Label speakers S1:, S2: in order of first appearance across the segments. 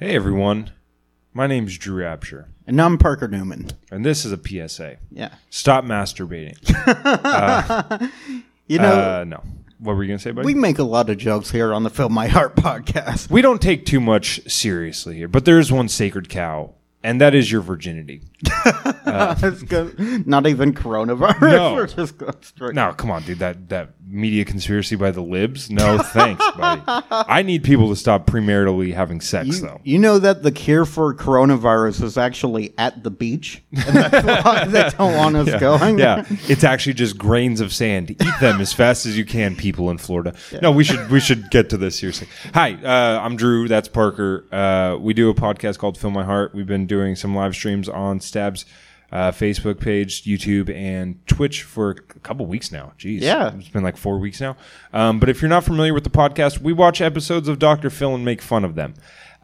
S1: Hey everyone, my name's Drew Absher,
S2: And I'm Parker Newman.
S1: and this is a PSA.
S2: Yeah.
S1: Stop masturbating.
S2: You know,
S1: uh, no. What were you gonna say, buddy?
S2: we
S1: We,
S2: make a lot of jokes here on the Fill My Heart podcast.
S1: We don't take too much seriously here, but there is one sacred cow, and that is your virginity.
S2: Good. Not even coronavirus.
S1: No.
S2: We're just going straight.
S1: No, come on, dude. That that media conspiracy by the libs. No, thanks, buddy. I need people to stop premaritally having sex,
S2: You,
S1: though.
S2: you know that the cure for coronavirus is actually at the beach? And that's why they don't want us going?
S1: Yeah, it's actually just grains of sand. Eat them as fast as you can, people in Florida. No, we should we should get to this seriously. Hi, uh, I'm Drew. That's Parker. Uh, we do a podcast called Fill My Heart. We've been doing some live streams on Stabs uh, Facebook page, YouTube, and Twitch for a couple weeks now. Jeez,
S2: Yeah.
S1: it's been like four weeks now. Um, but if you're not familiar with the podcast, we watch episodes of Dr. Phil and make fun of them.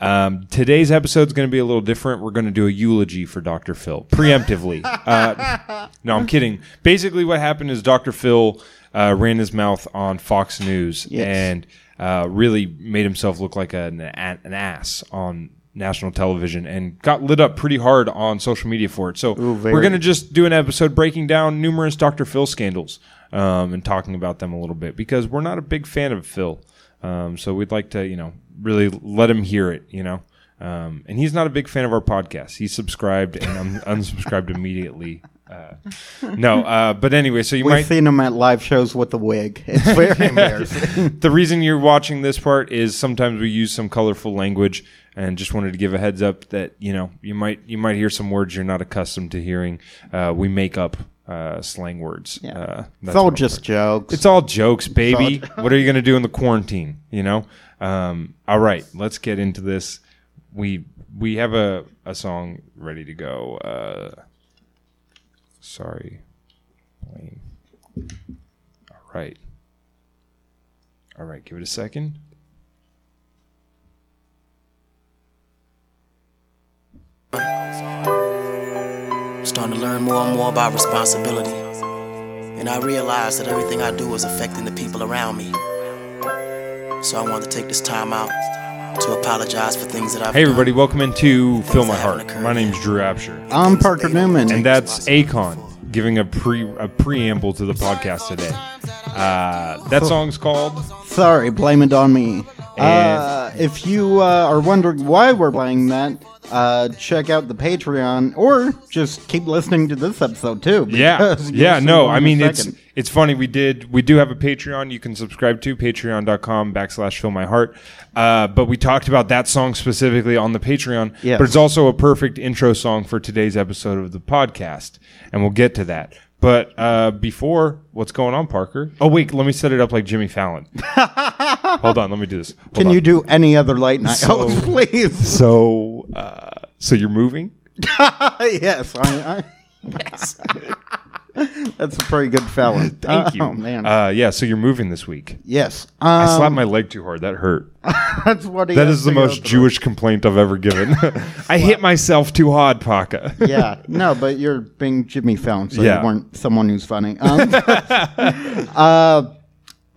S1: Um, today's episode is going to be a little different. We're going to do a eulogy for Dr. Phil preemptively. Uh, no, I'm kidding. Basically, what happened is Dr. Phil uh, ran his mouth on Fox News
S2: Yes.
S1: and uh, really made himself look like an, an ass on national television and got lit up pretty hard on social media for it. So
S2: very.
S1: we're going to just do an episode breaking down numerous Dr. Phil scandals um, and talking about them a little bit because we're not a big fan of Phil. Um, so we'd like to, you know, really let him hear it, you know. Um, and he's not a big fan of our podcast. He subscribed and un- unsubscribed immediately. Uh, no, uh, but anyway, so you
S2: We've
S1: might
S2: seen him at live shows with the wig. It's very embarrassing.
S1: the reason you're watching this part is sometimes we use some colorful language and just wanted to give a heads up that you know you might you might hear some words you're not accustomed to hearing uh, we make up uh, slang words
S2: Yeah.
S1: uh,
S2: It's all
S1: what I'm
S2: just jokes.
S1: it's all jokes, baby. what are you gonna do in the quarantine? You know. Um, all right, let's get into this. We we have a a song ready to go. Uh, sorry, Wayne. All right. All right, give it a second.
S3: Starting to learn more and more about responsibility. And I realize that everything I do is affecting the people around me. So I want to take this time out to apologize for things that I've
S1: Hey, everybody,
S3: done.
S1: welcome into Fill My Heart. My name's
S3: yet.
S1: Drew Absher.
S2: I'm Parker Newman.
S1: and that's Akon giving a pre a preamble to the podcast today. Uh, that song's called
S2: Sorry, blame it on me. Uh, if you uh, are wondering why we're playing that, uh, check out the Patreon or just keep listening to this episode too.
S1: Yeah, yeah. No, I mean it's it's funny. We did we do have a Patreon. You can subscribe to patreon.com backslash fill my heart. Uh, but we talked about that song specifically on the Patreon.
S2: Yes.
S1: But it's also a perfect intro song for today's episode of the podcast, and we'll get to that. But uh, before, what's going on, Parker? Oh wait, let me set it up like Jimmy Fallon. Hold on, let me do this. Hold
S2: Can
S1: on.
S2: you do any other light night Oh, please?
S1: So, uh, so you're moving?
S2: yes, I. I That's a pretty good felon.
S1: Thank you.
S2: Oh man.
S1: Uh, yeah. So you're moving this week.
S2: yes.
S1: I
S2: Um,
S1: slapped my leg too hard. That hurt.
S2: that's what he
S1: That the most. Jewish complaint I've ever given. I hit myself too hard, Paka.
S2: yeah, no, but you're being Jimmy Fallon, so
S1: Yeah.
S2: you weren't someone who's funny. Um, uh,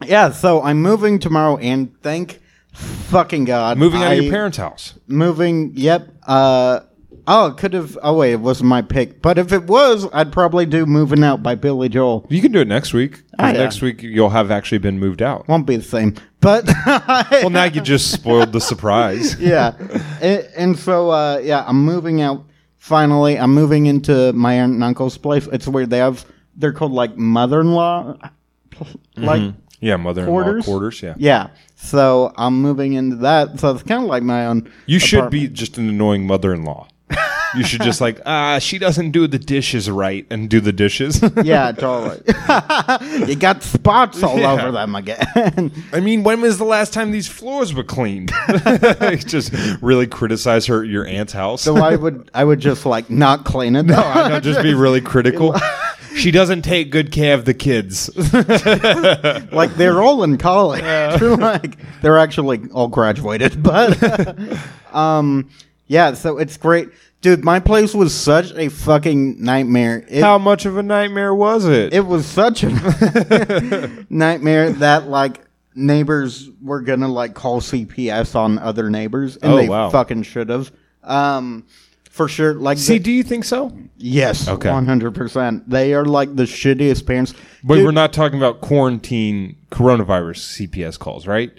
S2: yeah, so I'm moving tomorrow, and thank fucking God.
S1: Moving out of your parents' house.
S2: Moving, yep. Uh, oh, it could have. Oh, wait, it wasn't my pick. But if it was, I'd probably do Moving Out by Billy Joel.
S1: You can do it next week.
S2: Ah, yeah.
S1: Next week you'll have actually been moved out.
S2: Won't be the same. But.
S1: Well, now you just spoiled the surprise.
S2: yeah. and, and so, uh, yeah, I'm moving out. Finally, I'm moving into my aunt and uncle's place. It's weird. They have, they're called like mother in law. Like,
S1: Yeah, mother-in-law
S2: Quarters?
S1: quarters. yeah.
S2: yeah. So I'm moving into that. So it's kind of like my own.
S1: You should
S2: apartment.
S1: be just an annoying mother-in-law. You should just like, ah, she doesn't do the dishes right and do the dishes.
S2: Yeah, totally. you got spots all
S1: Yeah.
S2: over them again.
S1: I mean, when was the last time these floors were cleaned? just really criticize her your aunt's house.
S2: so I would, I would just like not clean it.
S1: No, I know, just be really critical. She doesn't take good care of the kids.
S2: like they're all in college. like they're actually all graduated, but um, yeah. So it's great, dude. My place was such a fucking nightmare. It,
S1: How much of a nightmare was it?
S2: it was such a nightmare that like neighbors were gonna like call CPS on other neighbors, and
S1: Oh,
S2: they
S1: wow.
S2: fucking should have. Um, for sure. Like,
S1: See,
S2: the-
S1: do you think so?
S2: yes,
S1: Okay.
S2: one hundred percent. They are like the shittiest parents.
S1: But
S2: Dude,
S1: we're not talking about quarantine coronavirus CPS calls, right?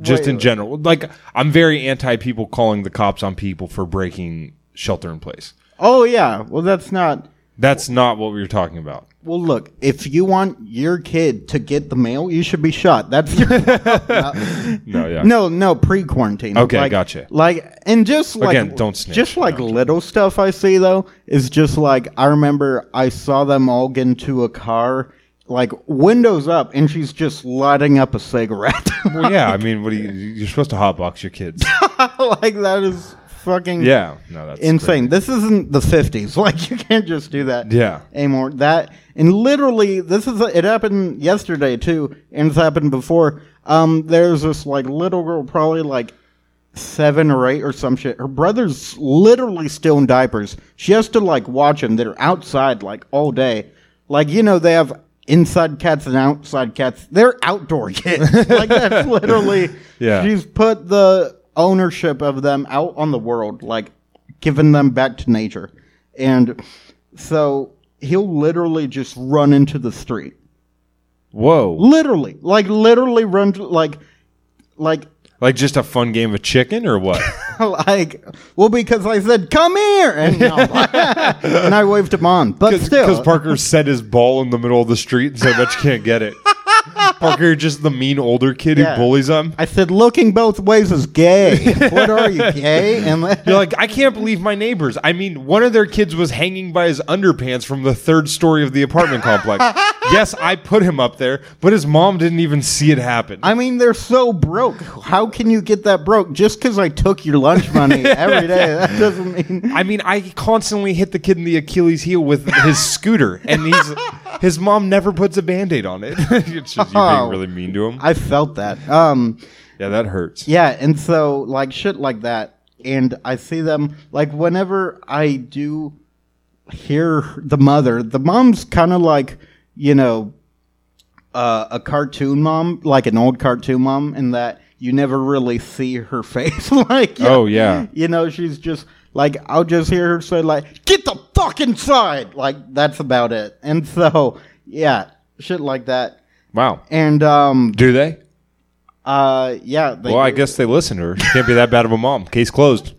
S1: Just
S2: Wait,
S1: in general. Like, I'm very anti people calling the cops on people for breaking shelter in place.
S2: Oh yeah. Well, that's not.
S1: That's not what we were talking about.
S2: Well, look, if you want your kid to get the mail, you should be shot. That's
S1: No, yeah.
S2: no, no pre-quarantine.
S1: Okay,
S2: like,
S1: gotcha.
S2: Like, and just like
S1: Again, don't snitch.
S2: Just like little stuff I see though is just like I remember I saw them all get into a car, like windows up, and she's just lighting up a cigarette.
S1: Well, yeah. I mean, what do you? You're supposed to hotbox your kids.
S2: like that is fucking
S1: Yeah. No, that's
S2: insane. This isn't the fifties. Like you can't just do that.
S1: Yeah.
S2: Anymore. That and literally, this is it happened yesterday too, and it's happened before. Um, there's this like little girl, probably like seven or eight or some shit. Her brother's literally still in diapers. She has to like watch him. They're outside like all day. Like you know, they have inside cats and outside cats. They're outdoor kids. like that's literally.
S1: Yeah.
S2: She's put the ownership of them out on the world, like giving them back to nature, and so he'll literally just run into the street.
S1: Whoa.
S2: Literally, like literally run to, like like
S1: Like just a fun game of chicken or what?
S2: like well because I said come here and, and I waved him on, but still
S1: Because Parker set his ball in the middle of the street and said, bet you can't get it. Parker, you're just the mean older kid
S2: Yeah.
S1: who bullies him.
S2: I said looking both ways is gay. what are you gay? And
S1: You're like, I can't believe my neighbors. I mean, one of their kids was hanging by his underpants from the third story of the apartment complex. yes, I put him up there, but his mom didn't even see it happen.
S2: I mean, they're so broke. How can you get that broke? Just because I took your lunch money every day, that doesn't mean.
S1: I mean, I constantly hit the kid in the Achilles heel with his scooter, and he's his mom never puts a band aid on it. it's just you
S2: Oh.
S1: being really mean to him.
S2: I felt that. Um,
S1: yeah, that hurts.
S2: yeah, and so like shit like that, and I see them like whenever I do hear the mother, the mom's kind of like you know uh, a cartoon mom, like an old cartoon mom, in that you never really see her face. like,
S1: Oh, yeah.
S2: you know, she's just like I'll just hear her say like, "Get the fuck inside!" Like that's about it. And so, yeah, shit like that.
S1: Wow.
S2: And um,
S1: Do they?
S2: uh, yeah. They
S1: Well, I guess they listen to her. She can't be that bad of a mom. Case closed.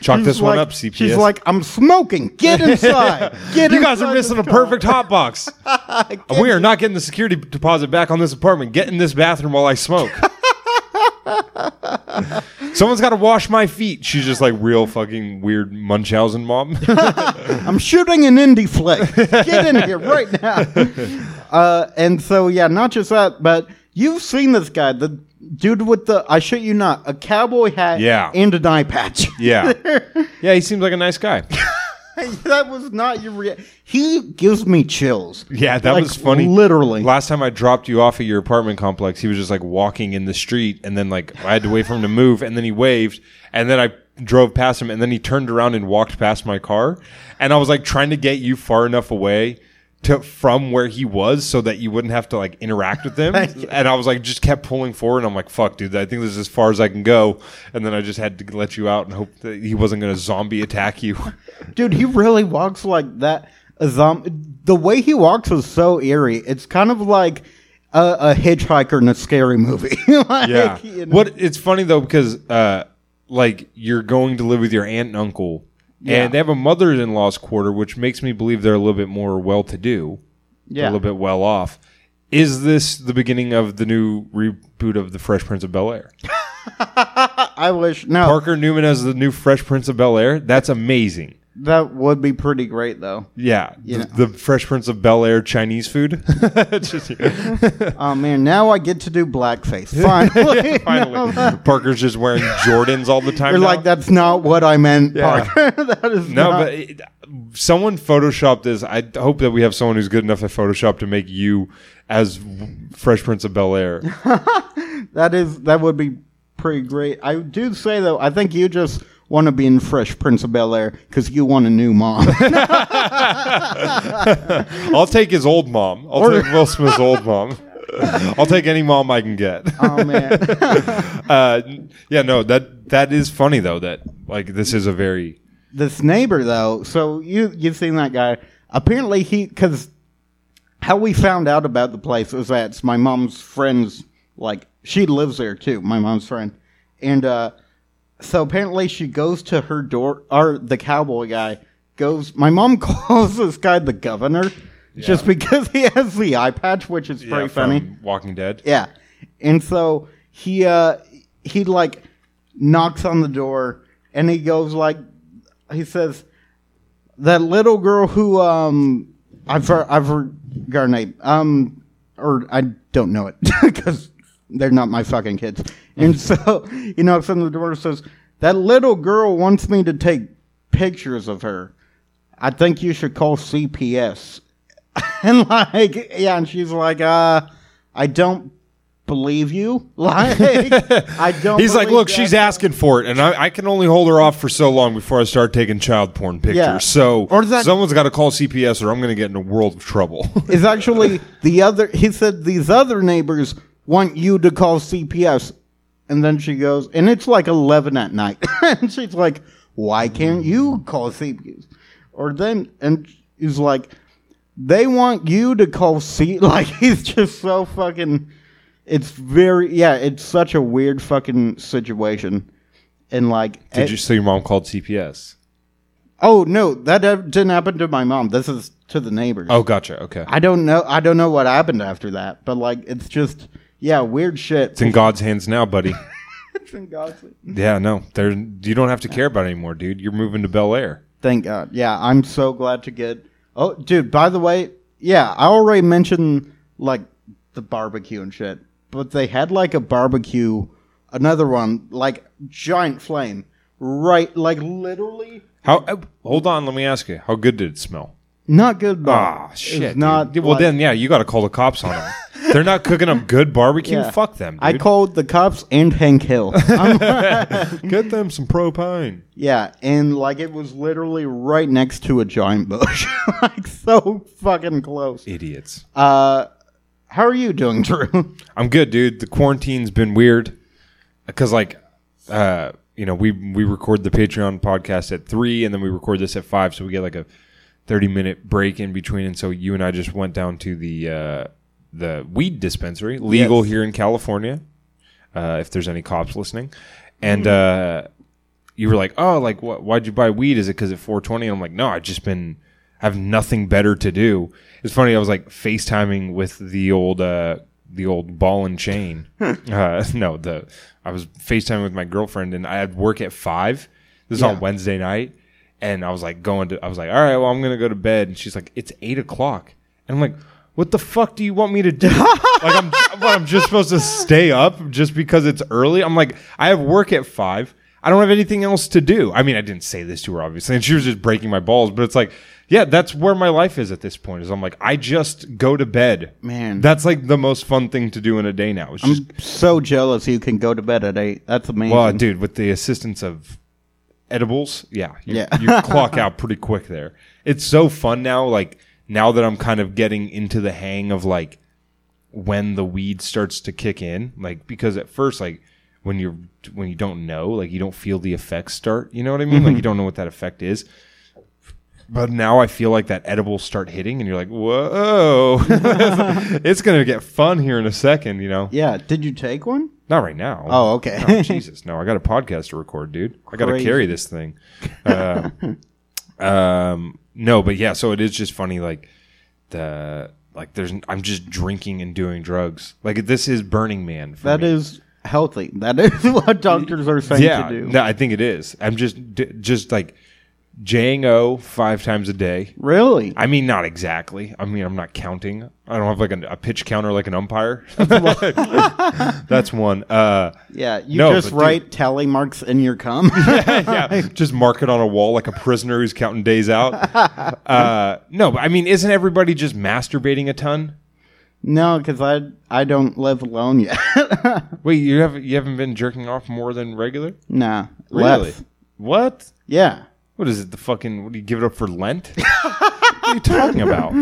S1: Chalk
S2: She's
S1: this one up, CPS.
S2: She's like, "I'm smoking. Get inside. Get inside.
S1: you guys are missing a perfect hot box. we are not getting the security deposit back on this apartment. Get in this bathroom while I smoke. Someone's got to wash my feet. She's just like real fucking weird Munchausen mom.
S2: I'm shooting an indie flick. Get in here right now. Uh, and so, yeah, not just that, but you've seen this guy, the dude with the, I shit you not, a cowboy hat
S1: Yeah.
S2: and an eye patch.
S1: yeah. Yeah, he seems like a nice guy.
S2: that was not your rea- He gives me chills.
S1: Yeah, that
S2: Like,
S1: was funny.
S2: literally.
S1: Last time I dropped you off at your apartment complex, he was just like walking in the street, and then like I had to wait for him to move, and then he waved, and then I drove past him, and then he turned around and walked past my car, and I was like trying to get you far enough away to from where he was so that you wouldn't have to like interact with him, and I was like just kept pulling forward, and I'm like fuck, dude, I think this is as far as I can go, and then I just had to let you out and hope that he wasn't gonna zombie attack you.
S2: Dude, he really walks like that. Zom- the way he walks is so eerie. It's kind of like a, a hitchhiker in a scary movie. Like,
S1: yeah.
S2: you know?
S1: What it's funny though because uh like you're going to live with your aunt and uncle
S2: Yeah.
S1: and they have a mother-in-law's quarter which makes me believe they're a little bit more well-to-do.
S2: Yeah.
S1: A little bit well off. Is this the beginning of the new reboot of the Fresh Prince of Bel Air?
S2: I wish. No,
S1: Parker Newman as the new Fresh Prince of Bel Air? That's amazing.
S2: That would be pretty great, though.
S1: Yeah,
S2: You
S1: the,
S2: know.
S1: the Fresh Prince of Bel Air Chinese food. Just-
S2: Oh man, now I get to do blackface. Finally,
S1: finally, Parker's just wearing Jordans all the time.
S2: You're
S1: now.
S2: like, that's not what I meant,
S1: Yeah.
S2: Parker. that is
S1: No,
S2: not-
S1: but it, someone photoshopped this. I hope that we have someone who's good enough at Photoshop to make you as Fresh Prince of Bel Air.
S2: that is that would be pretty great. I do say though, I think you just want to be in Fresh Prince of Bel Air because you want a new mom.
S1: I'll take his old mom. I'll
S2: Or-
S1: take Will Smith's old mom. I'll take any mom I can get.
S2: Oh man.
S1: uh, yeah, no, that that is funny though. That like this is a very
S2: this neighbor though so you you've seen that guy apparently he because how we found out about the place was that it's my mom's friend's like she lives there too my mom's friend and uh so apparently she goes to her door or the cowboy guy goes my mom calls this guy the governor just because he has the eye patch which is pretty
S1: yeah,
S2: funny
S1: Walking Dead.
S2: yeah. And so he uh he like knocks on the door and he goes like he says that little girl who um I've heard, I've heard her name um or I don't know it because they're not my fucking kids. And so he knocks on the door and says that little girl wants me to take pictures of her. I think you should call CPS. and like yeah, and she's like uh I don't believe you. Like I don't.
S1: He's like, look,
S2: that."
S1: she's asking for it, and I, I can only hold her off for so long before I start taking child porn pictures.
S2: Yeah.
S1: So
S2: Or that-
S1: someone's got to call CPS, or I'm going to get in a world of trouble.
S2: it's actually the other. He said these other neighbors want you to call CPS, and then she goes, and it's like eleven at night, and she's like, why can't you call CPS? Or then, and he's like, they want you to call C. Like he's just so fucking. It's very yeah. It's such a weird fucking situation, and like
S1: Did
S2: it-
S1: you say your mom called CPS?
S2: Oh no, that didn't happen to my mom. This is to the neighbors.
S1: Oh, gotcha. Okay.
S2: I don't know. I don't know what happened after that, but like it's just yeah, weird shit.
S1: It's in God's hands now, buddy.
S2: It's in God's-
S1: yeah, no, there. You don't have to care about it anymore, dude. You're moving to Bel Air.
S2: Thank God. Yeah, I'm so glad to get. Oh, dude. By the way, yeah, I already mentioned like the barbecue and shit, but they had like a barbecue, another one like giant flame, right? Like literally
S1: How? uh, hold on, let me ask you. How good did it smell?
S2: Not good. but
S1: Ah,
S2: it's
S1: shit.
S2: Not.
S1: Well,
S2: like-
S1: then, yeah, you got to call the cops on them. They're not cooking up good barbecue.
S2: Yeah.
S1: Fuck them. Dude.
S2: I called the cops and Hank Hill.
S1: Get them some propane.
S2: Yeah, and like it was literally right next to a giant bush, like so fucking close.
S1: Idiots.
S2: Uh, how are you doing, Drew?
S1: I'm good, dude. The quarantine's been weird because, like, uh, you know, we we record the Patreon podcast at three, and then we record this at five, so we get like a thirty minute break in between. And so you and I just went down to the uh, the weed dispensary, legal
S2: Yes.
S1: here in California. Uh, if there's any cops listening, and uh, you were like, "Oh, like what? Why'd you buy weed? Is it because it's 420?" And I'm like, "No, I've just been I have nothing better to do." It's funny. I was like FaceTiming with the old uh, the old ball and chain. uh, no, the I was FaceTiming with my girlfriend, and I had work at five. This is
S2: Yeah.
S1: on Wednesday night, and I was like going to. I was like, "All right, well, I'm gonna go to bed," and she's like, "It's eight o'clock," and I'm like. What the fuck do you want me to do? like I'm, what, I'm just supposed to stay up just because it's early. I'm like, I have work at five. I don't have anything else to do. I mean, I didn't say this to her obviously, and she was just breaking my balls. But it's like, yeah, that's where my life is at this point. Is I'm like, I just go to bed.
S2: Man.
S1: that's like the most fun thing to do in a day now. It's just,
S2: I'm so jealous you can go to bed at eight. That's amazing.
S1: well, dude, with the assistance of edibles, yeah, you,
S2: Yeah.
S1: you clock out pretty quick there. It's so fun now. Like now that I'm kind of getting into the hang of like when the weed starts to kick in, like because at first, like when you're when you don't know, like you don't feel the effects start. You know what I mean? Like mm-hmm. you don't know what that effect is. But now I feel like that edibles start hitting, and you're like, "Whoa, it's gonna get fun here in a second, You know?
S2: yeah. Did you take one?
S1: Not right now.
S2: Oh, okay.
S1: No, Jesus, no! I got a podcast to record, dude. I got to carry this thing. Uh, um, no, but yeah. So it is just funny, like the like. There's I'm just drinking and doing drugs. Like this is Burning Man. For
S2: That
S1: me.
S2: is healthy. That is what doctors are saying
S1: yeah.
S2: to do.
S1: No, I think it is. I'm just just like Jing O five times a day.
S2: Really?
S1: I mean, not exactly. I mean, I'm not counting. I don't have like a, a pitch counter like an umpire. That's one. Uh,
S2: yeah. You
S1: No,
S2: just
S1: but dude-
S2: write tally marks in your cum.
S1: yeah, just mark it on a wall like a prisoner who's counting days out. Uh, no, but I mean, isn't everybody just masturbating a ton?
S2: no, because I I don't live alone yet.
S1: Wait, you haven't you haven't been jerking off more than regular?
S2: nah.
S1: Really?
S2: less.
S1: What?
S2: Yeah.
S1: What is it? The fucking? What do you give it up for Lent? what are you talking about?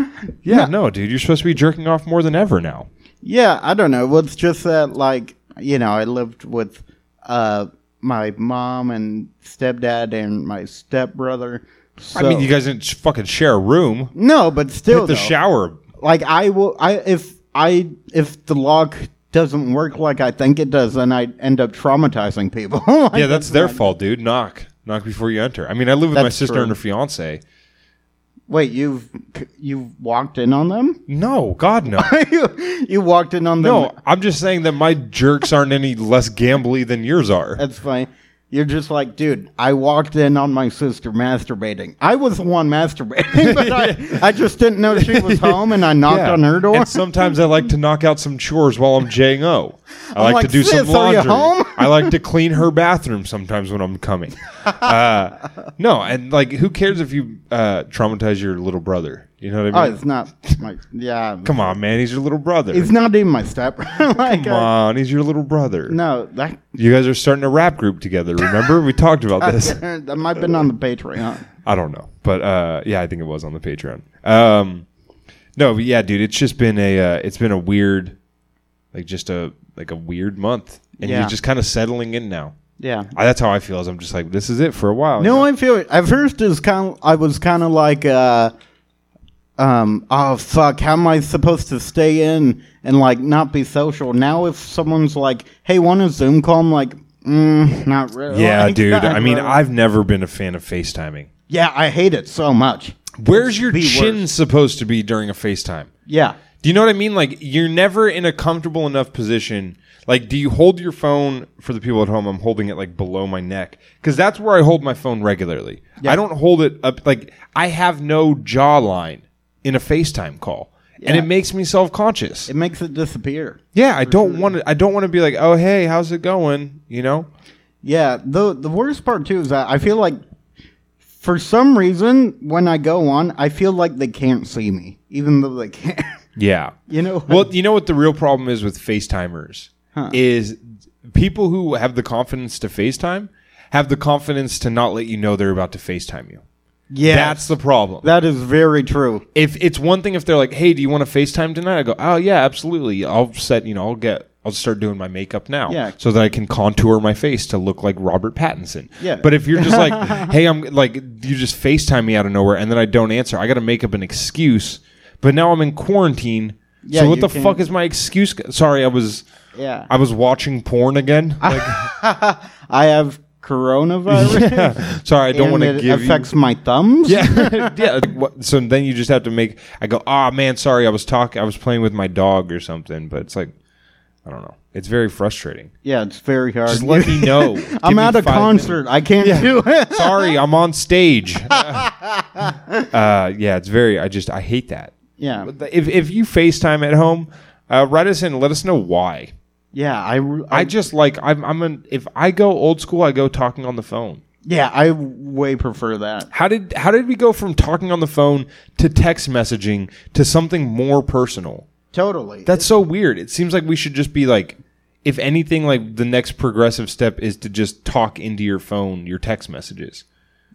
S1: Yeah, no, dude, you're supposed to be jerking off more than ever now.
S2: Yeah, I don't know. Well, it's just that, like, you know, I lived with uh, my mom and stepdad and my stepbrother. So,
S1: I mean, you guys didn't sh- fucking share a room.
S2: no, but still,
S1: Hit the
S2: though,
S1: shower.
S2: like, I will. I if I if the lock doesn't work like I think it does, then I end up traumatizing people. Like,
S1: Yeah, that's their
S2: not-
S1: fault, dude. Knock. Knock before you enter. I mean, I live with my
S2: That's
S1: sister
S2: true.
S1: and her fiance.
S2: Wait, you've you walked in on them?
S1: No, God, no.
S2: you, you walked in on them.
S1: No, I'm just saying that my jerks aren't any less gambly than yours are.
S2: That's fine. You're just like, dude, I walked in on my sister masturbating. I was the one masturbating, but I, I just didn't know she was home and I knocked
S1: Yeah.
S2: on her door.
S1: And sometimes I like to knock out some chores while I'm Jing O. I like,
S2: like,
S1: to do some
S2: "Sis, are you
S1: laundry.
S2: home?"
S1: I like to clean her bathroom sometimes when I'm coming. Uh, no, and like, who cares if you uh, traumatize your little brother? You know what I mean?
S2: oh,
S1: mean?
S2: it's not my, yeah.
S1: Come on, man. He's your little brother.
S2: He's not even my step. like,
S1: Come
S2: uh,
S1: on, he's your little brother.
S2: no, that,
S1: You guys are starting a rap group together. Remember, we talked about this.
S2: that might have been on the Patreon.
S1: I don't know, but uh, yeah, I think it was on the Patreon. Um, no, but yeah, dude, it's just been a uh, it's been a weird, like just a like a weird month, and
S2: Yeah.
S1: you're just kind of settling in now.
S2: Yeah.
S1: I, that's how I feel. Is I'm just like this is it for a while.
S2: No,
S1: you know?
S2: I feel it. At first, it was kind of, I was kind of like, uh, um, oh fuck, how am I supposed to stay in and like not be social? Now, if someone's like, hey, want a Zoom call? I'm like, mm, not really.
S1: yeah,
S2: Like,
S1: dude. I mean,
S2: really.
S1: I've never been a fan of FaceTiming.
S2: yeah, I hate it so much.
S1: Where's your chin supposed to be during a FaceTime?
S2: Yeah,
S1: Do you know what I mean? Like you're never in a comfortable enough position. Like, do you hold your phone for the people at home? I'm holding it like below my neck because that's where I hold my phone regularly. I don't hold it up like I have no jawline in a FaceTime call, and it makes me self conscious.
S2: it makes it disappear.
S1: Yeah, I don't want to. I don't want to be like, oh hey, how's it going? You know?
S2: Yeah, the the worst part too is that I feel like for some reason when I go on, I feel like they can't see me, even though they can.
S1: Yeah.
S2: you know?
S1: Well, you know what the real problem is with FaceTimers is people who have the confidence to FaceTime have the confidence to not let you know they're about to FaceTime you.
S2: Yeah,
S1: That's the problem.
S2: that is very true.
S1: if it's one thing if they're like, "Hey, do you want to FaceTime tonight?" I go, "Oh yeah, absolutely. I'll set, you know, I'll get I'll start doing my makeup now
S2: Yeah.
S1: so that I can contour my face to look like Robert Pattinson."
S2: Yeah.
S1: But if you're just like, "Hey, I'm like you just FaceTime me out of nowhere and then I don't answer. I got to make up an excuse." But now I'm in quarantine.
S2: Yeah,
S1: so what the
S2: can-
S1: fuck is my excuse? Sorry, I was
S2: Yeah.
S1: I was watching porn again. Like,
S2: I have coronavirus.
S1: sorry, I don't want to give.
S2: it affects
S1: you
S2: my thumbs.
S1: yeah, yeah. So then you just have to make. I go, ah, man, sorry, I was talking, I was playing with my dog or something. But it's like, I don't know. It's very frustrating.
S2: yeah, it's very hard.
S1: Just let me know.
S2: I'm at a concert. I can't do it.
S1: Sorry, I'm on stage. uh, yeah, it's very. I just I hate that.
S2: yeah,
S1: If if you FaceTime at home, uh, write us in. and Let us know why.
S2: Yeah. I,
S1: I just like I'm I'm an if I go old school, I go talking on the phone.
S2: yeah. I way prefer that.
S1: How did how did we go from talking on the phone to text messaging to something more personal?
S2: Totally.
S1: That's so weird. It seems like we should just be like, if anything, like the next progressive step is to just talk into your phone, your text messages.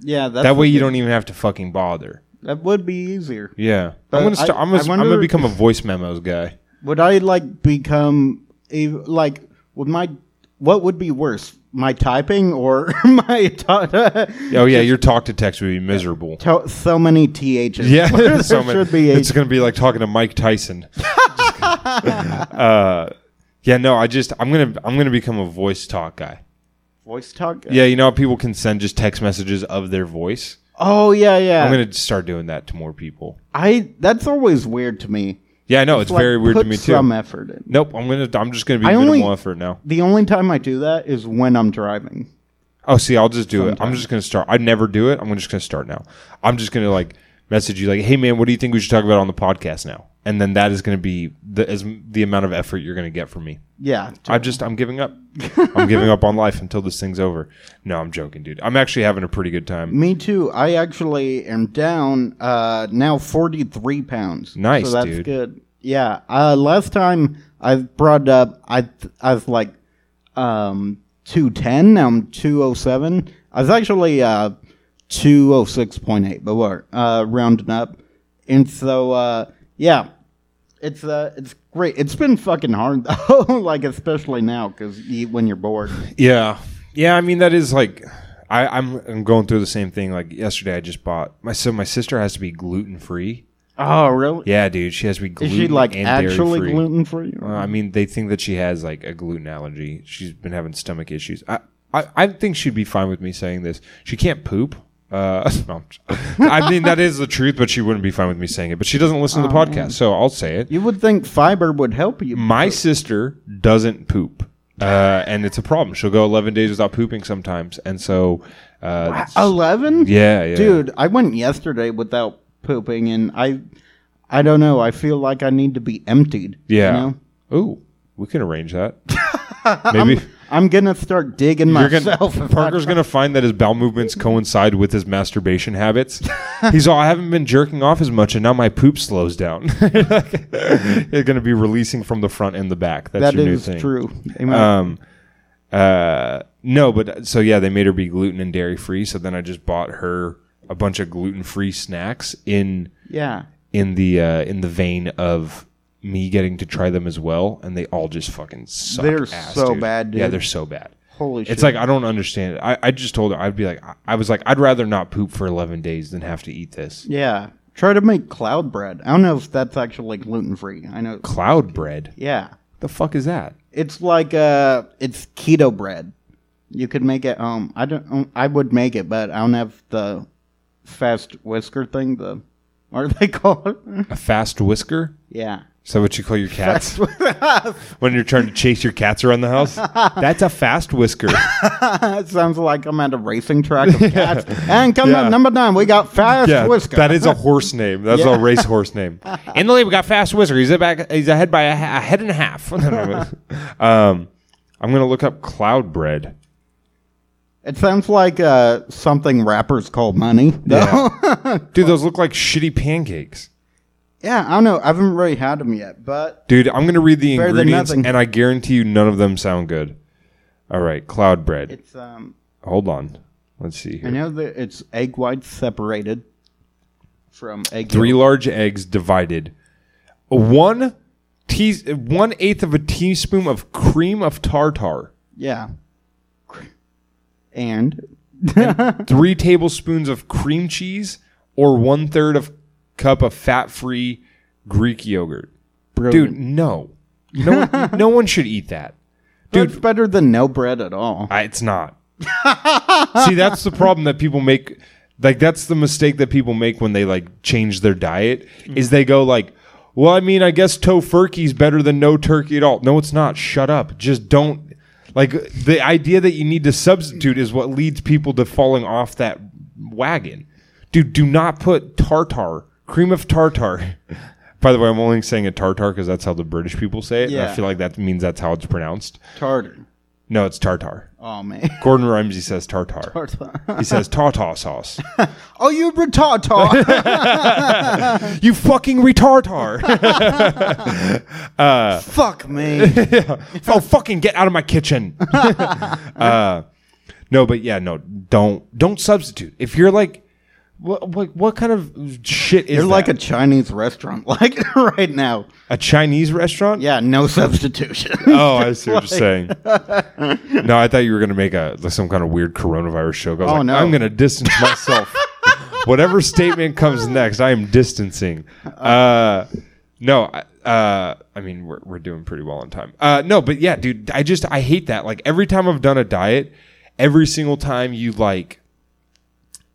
S2: yeah. That's
S1: That way you don't even have to fucking bother.
S2: That would be easier.
S1: Yeah,
S2: But
S1: I'm gonna
S2: I-
S1: start. I'm gonna, I'm gonna become a voice memos guy.
S2: Would I like become like? Would my what would be worse, my typing or my ta-
S1: Oh yeah, your talk to text would be miserable.
S2: to- so many ths?
S1: Yeah, so many-
S2: should be.
S1: it's gonna be like talking to Mike Tyson. uh, yeah, no, I just I'm gonna I'm gonna become a voice talk guy.
S2: voice talk. guy?
S1: Yeah, you know how people can send just text messages of their voice.
S2: Oh yeah, yeah.
S1: I'm gonna start doing that to more people.
S2: I that's always weird to me.
S1: Yeah, I know it's
S2: Like,
S1: very weird to me too.
S2: Some effort in.
S1: Nope, I'm gonna I'm just gonna be
S2: I
S1: minimal
S2: only-
S1: effort now.
S2: The only time I do that is when I'm driving.
S1: Oh, see, I'll just do it. I'm just gonna start. I never do it. I'm just gonna start now. I'm just gonna like message you like, "Hey man, what do you think we should talk about on the podcast now?" And then that is gonna be the as the amount of effort you're gonna get from me.
S2: Yeah.
S1: I just I'm giving up. I'm giving up on life until this thing's over. No, I'm joking, dude. I'm actually having a pretty good time.
S2: Me too. I actually am down uh, now 43 pounds.
S1: Nice,
S2: so that's
S1: dude.
S2: good. Yeah. Uh, last time I brought up, I th- I was like um, 210. Now I'm 207. I was actually uh, 206.8, but we're uh, rounding up. And so, uh, yeah, It's uh, it's great. It's been fucking hard though, like especially now because you when you're bored.
S1: Yeah, yeah. I mean, that is like, I, I'm I'm going through the same thing. Like yesterday, I just bought my so my sister has to be gluten free.
S2: Oh, really?
S1: Yeah, dude, she has to be
S2: Is
S1: gluten
S2: she like
S1: and
S2: actually
S1: dairy-free.
S2: gluten free?
S1: Uh, I mean, they think that she has like a gluten allergy. She's been having stomach issues. I, I, I think she'd be fine with me saying this. She can't poop. Uh, no, I mean, that is the truth, but she wouldn't be fine with me saying it. But she doesn't listen to the podcast, so I'll say it.
S2: you would think fiber would help you.
S1: My sister doesn't poop, uh, and it's a problem. She'll go 11 days without pooping sometimes, and so uh,
S2: Eleven?
S1: yeah, yeah,
S2: dude. I went yesterday without pooping, and I, I don't know. I feel like I need to be emptied.
S1: yeah.
S2: You know?
S1: Ooh, we can arrange that. Maybe.
S2: I'm gonna start digging
S1: You're
S2: myself.
S1: gonna,
S2: if I
S1: Parker's gonna find that his bowel movements coincide with his masturbation habits. He's all, I haven't been jerking off as much, and now my poop slows down. You're gonna be releasing from the front and the back. That's
S2: That
S1: your
S2: is
S1: new thing.
S2: true. Amen.
S1: Um, uh, no, but so yeah, they made her be gluten and dairy free. So then I just bought her a bunch of gluten free snacks in
S2: yeah.
S1: in the uh, in the vein of me getting to try them as well, and they all just fucking suck.
S2: They're
S1: ass,
S2: so
S1: dude.
S2: bad,
S1: Yeah, they're so bad.
S2: Holy shit.
S1: It's like I don't understand it. I, I just told her I'd be like I, I was like I'd rather not poop for eleven days than have to eat this
S2: Yeah. Try to make cloud bread. I don't know if that's actually like gluten free. I know.
S1: cloud bread.
S2: Yeah.
S1: The fuck is that?
S2: It's like uh it's keto bread. You could make it um I don't I would make it, but I don't have the fast whisker thing, the what are they called?
S1: A fast whisker?
S2: yeah.
S1: Is that what you call your cats when you're trying to chase your cats around the house? That's a fast whisker.
S2: It sounds like I'm at a racing track of cats. And coming
S1: Yeah.
S2: up number nine, we got fast
S1: yeah,
S2: whisker.
S1: that is a horse name. That's
S2: Yeah.
S1: a race horse name. In the lead, we got Fast Whisker. He's back. He's ahead by a, ha- a head and a half. um, I'm gonna look up cloud bread.
S2: It sounds like uh, something rappers call money. though.
S1: Dude, those look like shitty pancakes.
S2: Yeah, I don't know. I haven't really had them yet, but
S1: Dude, I'm gonna read the
S2: Better than
S1: ingredients,
S2: nothing.
S1: and I guarantee you none of them sound good. All right, cloud bread.
S2: it's um.
S1: Hold on. Let's see
S2: I
S1: here.
S2: know that it's egg whites separated from egg.
S1: Three
S2: yolk.
S1: large eggs divided. One tea, one eighth of a teaspoon of cream of tartar.
S2: Yeah. And
S1: three tablespoons of cream cheese or one third of cup of fat-free Greek yogurt.
S2: Brilliant.
S1: Dude, no, no, one, no one should eat that.
S2: dude, it's better than no bread at all.
S1: I, it's not. See, that's the problem that people make. Like that's the mistake that people make when they like change their diet. Mm. Is they go like, "Well, I mean, I guess tofurkey's better than no turkey at all." No, it's not. Shut up. Just don't. Like the idea that you need to substitute is what leads people to falling off that wagon. Dude, do not put tartar, cream of tartar. By the way, I'm only saying it tartar because that's how the British people say it. and I
S2: Yeah.
S1: feel like that means that's how it's pronounced.
S2: Tartar.
S1: No, it's tartar.
S2: Oh man.
S1: Gordon Ramsay says tartar. Tartar. He says tartar sauce.
S2: oh, you retardar.
S1: you fucking retartar.
S2: Fuck me.
S1: oh, fucking get out of my kitchen. uh, no, but yeah, no, don't don't substitute. If you're like, what what, what kind of shit is
S2: You're like a? Chinese restaurant, like right now.
S1: a Chinese restaurant?
S2: Yeah, no substitution.
S1: Oh, I see what you're saying. No, I thought you were gonna make a like some kind of weird coronavirus joke. I was
S2: Oh,
S1: like,
S2: no.
S1: I'm gonna distance myself. Whatever statement comes next, I am distancing. Uh, no, I- uh, I mean we're we're doing pretty well on time. Uh, no, but yeah, dude, I just I hate that. Like every time I've done a diet, every single time you like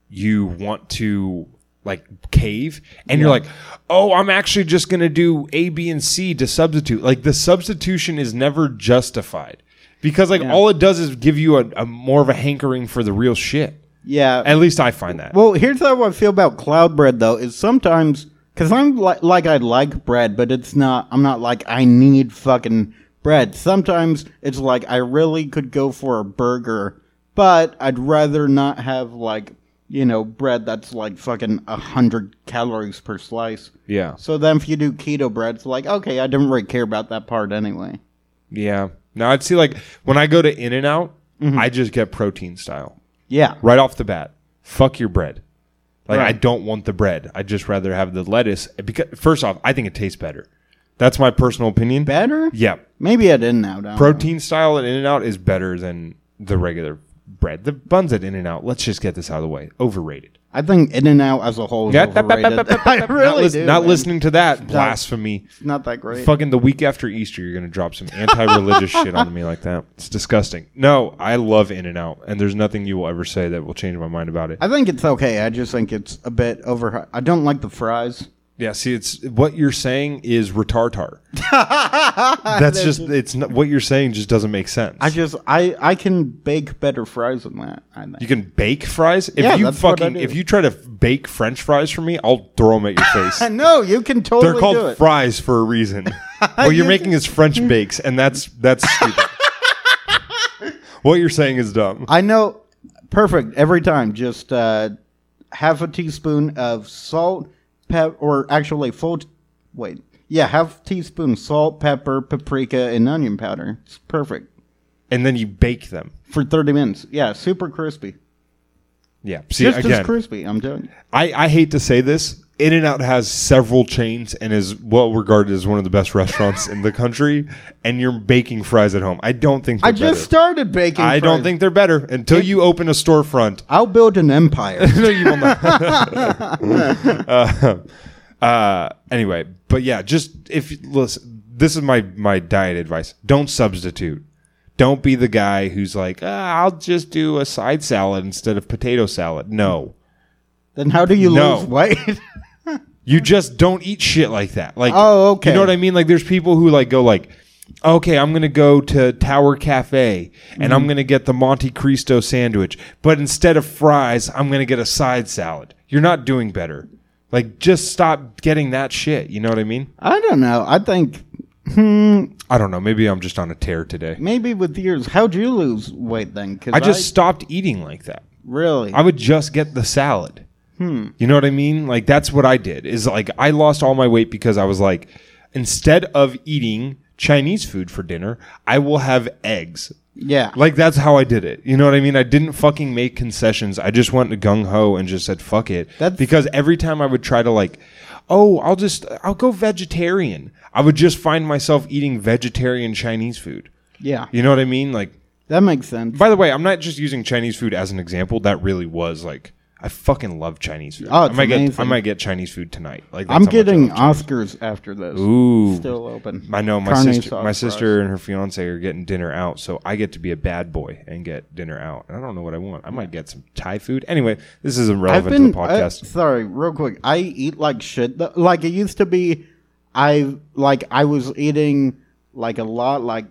S1: you want to like cave and you're like oh i'm actually just going to do a b and c to substitute like the substitution is never justified because like all it does is give you a, a more of a hankering for the real shit
S2: yeah.
S1: at least i find that
S2: Well, here's how I feel about cloud bread, though. Is sometimes because I'm like like I like bread, but it's not. I'm not like I need fucking bread. Sometimes it's like I really could go for a burger, but I'd rather not have like you know bread that's like fucking a hundred calories per slice.
S1: yeah
S2: So then, if you do keto bread, it's like okay, I didn't really care about that part anyway.
S1: yeah now i'd see like when i go to in and out mm-hmm. i just get protein style
S2: Yeah,
S1: right off the bat fuck your bread like i don't want the bread i'd just rather have the lettuce because first off i think it tastes better That's my personal opinion.
S2: Better?
S1: Yeah,
S2: Maybe at In N Out.
S1: protein style at In and Out is better than the regular bread. The buns at In and Out. Let's just get this out of the way. Overrated.
S2: I think In and Out as a whole is
S1: Yeah,
S2: overrated. I
S1: not,
S2: really
S1: lis-
S2: do.
S1: not listening to that blasphemy.
S2: It's not that great.
S1: Fucking the week after Easter, you're gonna drop some anti-religious shit on me like that. It's disgusting. No, I love In and Out, and there's nothing you will ever say that will change my mind about it.
S2: I think it's okay. I just think it's a bit over. I don't like the fries.
S1: Yeah, see, it's what you're saying is retartar. That's just it's not, what you're saying just doesn't make sense.
S2: I just I I can bake better fries than that. I think.
S1: you can bake fries. If
S2: Yeah,
S1: you
S2: that's what I
S1: fucking
S2: do.
S1: if you try to bake French fries for me, I'll throw them at your face.
S2: no, you can totally
S1: They're
S2: do
S1: called
S2: it.
S1: fries for a reason. what you're making is French bakes, and that's that's stupid. what you're saying is dumb.
S2: I know, perfect every time. Just uh, half a teaspoon of salt, pep, or actually full. T- wait, yeah, half teaspoon salt, pepper, paprika, and onion powder. It's perfect
S1: And then you bake them.
S2: for thirty minutes. Yeah, super crispy.
S1: Yeah. See
S2: Just
S1: again.
S2: as crispy. I'm doing.
S1: I, I hate to say this. In and Out has several chains and is well regarded as one of the best restaurants in the country. And you're baking fries at home. I don't think
S2: I just
S1: better.
S2: started baking.
S1: I don't think they're better until you open a storefront.
S2: I'll build an empire.
S1: no, you will not. uh, uh, anyway, but yeah, just if listen, this is my my diet advice. Don't substitute. Don't be the guy who's like, ah, I'll just do a side salad instead of potato salad. No.
S2: then how do you
S1: No.
S2: lose weight?
S1: You just don't eat shit like that. Like,
S2: Oh, okay.
S1: You know what I mean? Like, there's people who like go like, okay, I'm gonna go to Tower Cafe and
S2: Mm-hmm.
S1: I'm gonna get the Monte Cristo sandwich, but instead of fries, I'm gonna get a side salad. You're not doing better. Like, just stop getting that shit. You know what I mean?
S2: I don't know. I think
S1: I don't know. Maybe I'm just on a tear today.
S2: maybe with years. How'd you lose weight then? 'Cause
S1: I just stopped eating like that.
S2: really.
S1: I would just get the salad. Hmm. You know what I mean? Like that's what I did. Is like I lost all my weight because I was like, instead of eating Chinese food for dinner, I will have eggs.
S2: yeah.
S1: Like that's how I did it. You know what I mean? I didn't fucking make concessions. I just went gung ho and just said fuck it.
S2: That's-
S1: because every time I would try to like, oh, I'll just I'll go vegetarian. I would just find myself eating vegetarian Chinese food.
S2: yeah.
S1: You know what I mean? Like
S2: That makes sense.
S1: by the way, I'm not just using Chinese food as an example. That really was like I fucking love Chinese food.
S2: Oh,
S1: I
S2: it's
S1: might get I
S2: amazing.
S1: might get Chinese food tonight. Like that's
S2: I'm
S1: much I
S2: getting
S1: love Chinese
S2: Oscars after this.
S1: Ooh.
S2: Still open.
S1: I know my
S2: Carne
S1: sister,
S2: sauce
S1: my sister and her fiance are getting dinner out, so I get to be a bad boy and get dinner out. And I don't know what I want. I might get some Thai food. Anyway, this is
S2: I've
S1: irrelevant
S2: been
S1: to the podcast.
S2: uh, sorry, real quick. I eat like shit. Th- Like it used to be. I like I was eating like a lot, like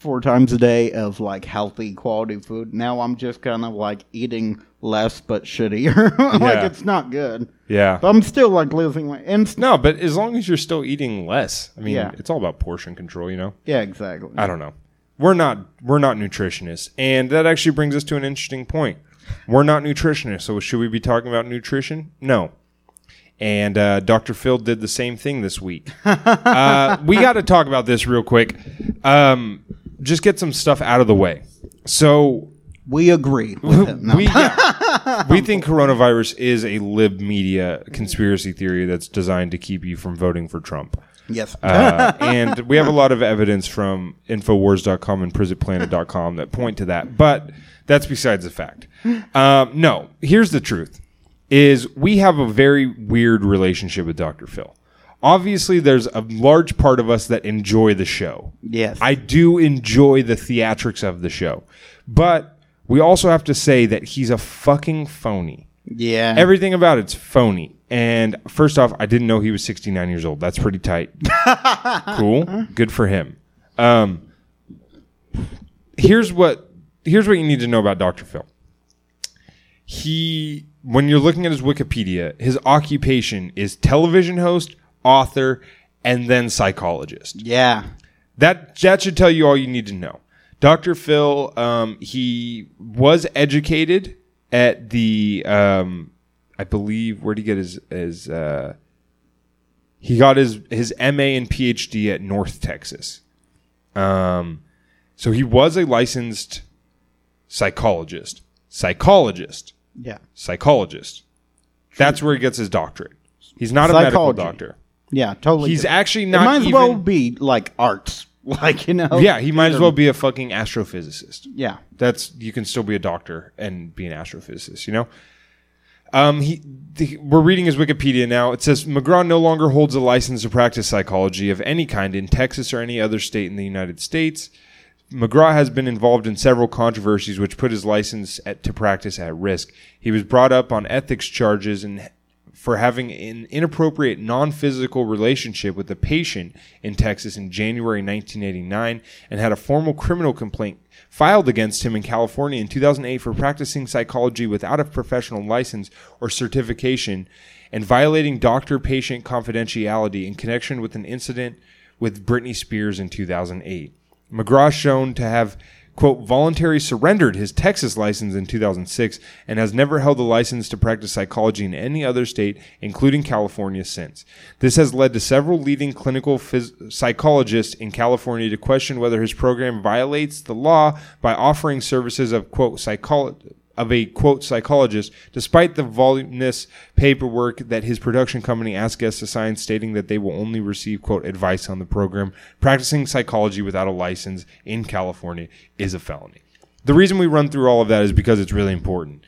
S2: four times a day of like healthy quality food. Now I'm just kind of like eating less but shittier. like
S1: Yeah.
S2: it's not good.
S1: yeah.
S2: But I'm still like losing weight. And s-
S1: no, but as long as you're still eating less, I mean,
S2: Yeah.
S1: it's all about portion control, you know.
S2: yeah, exactly.
S1: I don't know. We're not we're not nutritionists, and that actually brings us to an interesting point. We're not nutritionists, so should we be talking about nutrition? No. And uh, Dr. Phil did the same thing this week. uh, we got to talk about this real quick. Um, just get some stuff out of the way. So
S2: we agree with him. No.
S1: we yeah. we think coronavirus is a lib media conspiracy theory that's designed to keep you from voting for Trump.
S2: yes.
S1: Uh, and we have a lot of evidence from Infowars.com and PrisonPlanet.com that point to that. But that's besides the fact. Um, no, here's the truth: is we have a very weird relationship with Dr. Phil. Obviously, there's a large part of us that enjoy the show.
S2: Yes.
S1: I do enjoy the theatrics of the show, but we also have to say that he's a fucking phony.
S2: yeah.
S1: Everything about it's phony. And first off, I didn't know he was 69 years old. That's pretty tight. cool. Good for him. Um, here's what here's what you need to know about Dr. Phil. He when you're looking at his Wikipedia, his occupation is television host, author, and then psychologist.
S2: yeah.
S1: That that should tell you all you need to know. Dr. Phil, um, he was educated at the, um, I believe, where did he get his his? Uh, he got his his MA and PhD at North Texas. Um, so he was a licensed psychologist. Psychologist.
S2: Yeah.
S1: Psychologist. That's where he gets his doctorate. He's not a medical doctor.
S2: Yeah, totally.
S1: He's
S2: different.
S1: actually
S2: It
S1: not
S2: might as
S1: even-
S2: well be like arts, like you know.
S1: Yeah, he might as well be a fucking astrophysicist.
S2: Yeah,
S1: That's you can still be a doctor and be an astrophysicist. You know. Um, he, the, we're reading his Wikipedia now. It says McGraw no longer holds a license to practice psychology of any kind in Texas or any other state in the United States. McGraw has been involved in several controversies which put his license at, to practice at risk. He was brought up on ethics charges and for having an inappropriate non-physical relationship with a patient in Texas in January 1989 and had a formal criminal complaint filed against him in California in 2008 for practicing psychology without a professional license or certification and violating doctor-patient confidentiality in connection with an incident with Britney Spears in 2008. McGraw shown to have quote voluntarily surrendered his Texas license in 2006 and has never held a license to practice psychology in any other state including California since. This has led to several leading clinical phys- psychologists in California to question whether his program violates the law by offering services of quote psychology of a quote psychologist, despite the voluminous paperwork that his production company asked guests to sign, stating that they will only receive quote advice on the program. Practicing psychology without a license in California is a felony. The reason we run through all of that is because it's really important.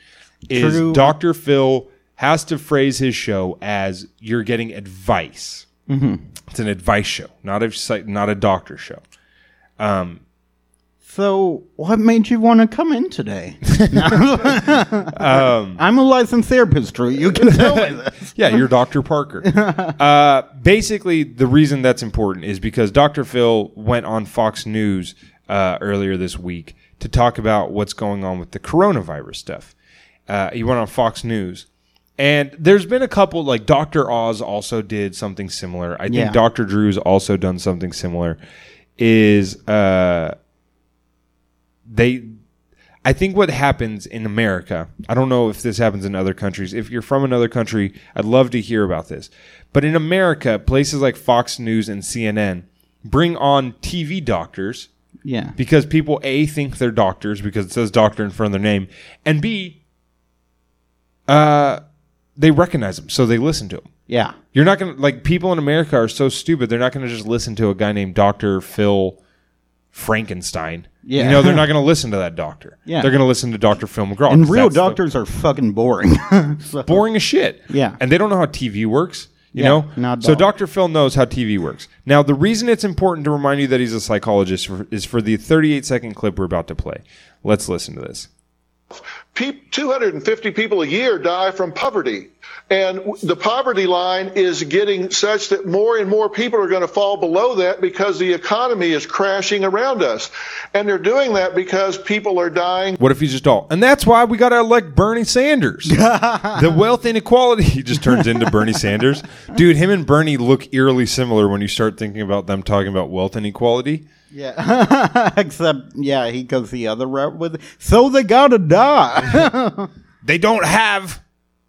S1: Is
S2: True.
S1: Dr. Phil has to phrase his show as you're getting advice. Mm-hmm. It's an advice show, not a psych- not a doctor show.
S2: Um, So, what made you want to come in today?
S1: Um,
S2: I'm a licensed therapist, Drew. You can tell me this.
S1: Yeah, you're Dr. Parker. uh, basically, the reason that's important is because Dr. Phil went on Fox News uh, earlier this week to talk about what's going on with the coronavirus stuff. Uh, he went on Fox News. And there's been a couple, like Dr. Oz also did something similar. I think
S2: Yeah.
S1: Dr. Drew's also done something similar. Is uh, they I think what happens in America, I don't know if this happens in other countries. If you're from another country, I'd love to hear about this. But in America, places like Fox News and CNN bring on TV doctors
S2: Yeah.
S1: because people A think they're doctors because it says doctor in front of their name, and B uh they recognize them, so they listen to them.
S2: Yeah.
S1: You're not going to like people in America are so stupid. They're not going to just listen to a guy named Dr. Phil Frankenstein.
S2: Yeah.
S1: You know, they're not going to listen to that doctor.
S2: Yeah.
S1: They're going to listen to Dr. Phil McGraw.
S2: And real
S1: that's the-
S2: doctors are fucking boring. So-
S1: boring as shit.
S2: Yeah.
S1: And they don't know how TV works. You
S2: Yeah,
S1: know?
S2: not
S1: so. Dr. Phil knows how TV works. Now, the reason it's important to remind you that he's a psychologist for, is for the 38 second clip we're about to play. Let's listen to this.
S4: Pe- 250 people a year die from poverty. And the poverty line is getting such that more and more people are going to fall below that because the economy is crashing around us. And they're doing that because people are dying
S1: What if he's just all? And that's why we got to elect Bernie Sanders. the wealth inequality he just turns into Bernie Sanders. Dude, him and Bernie look eerily similar when you start thinking about them talking about wealth inequality.
S2: yeah. Except, yeah, he goes the other route with, so they gotta die.
S1: They don't have.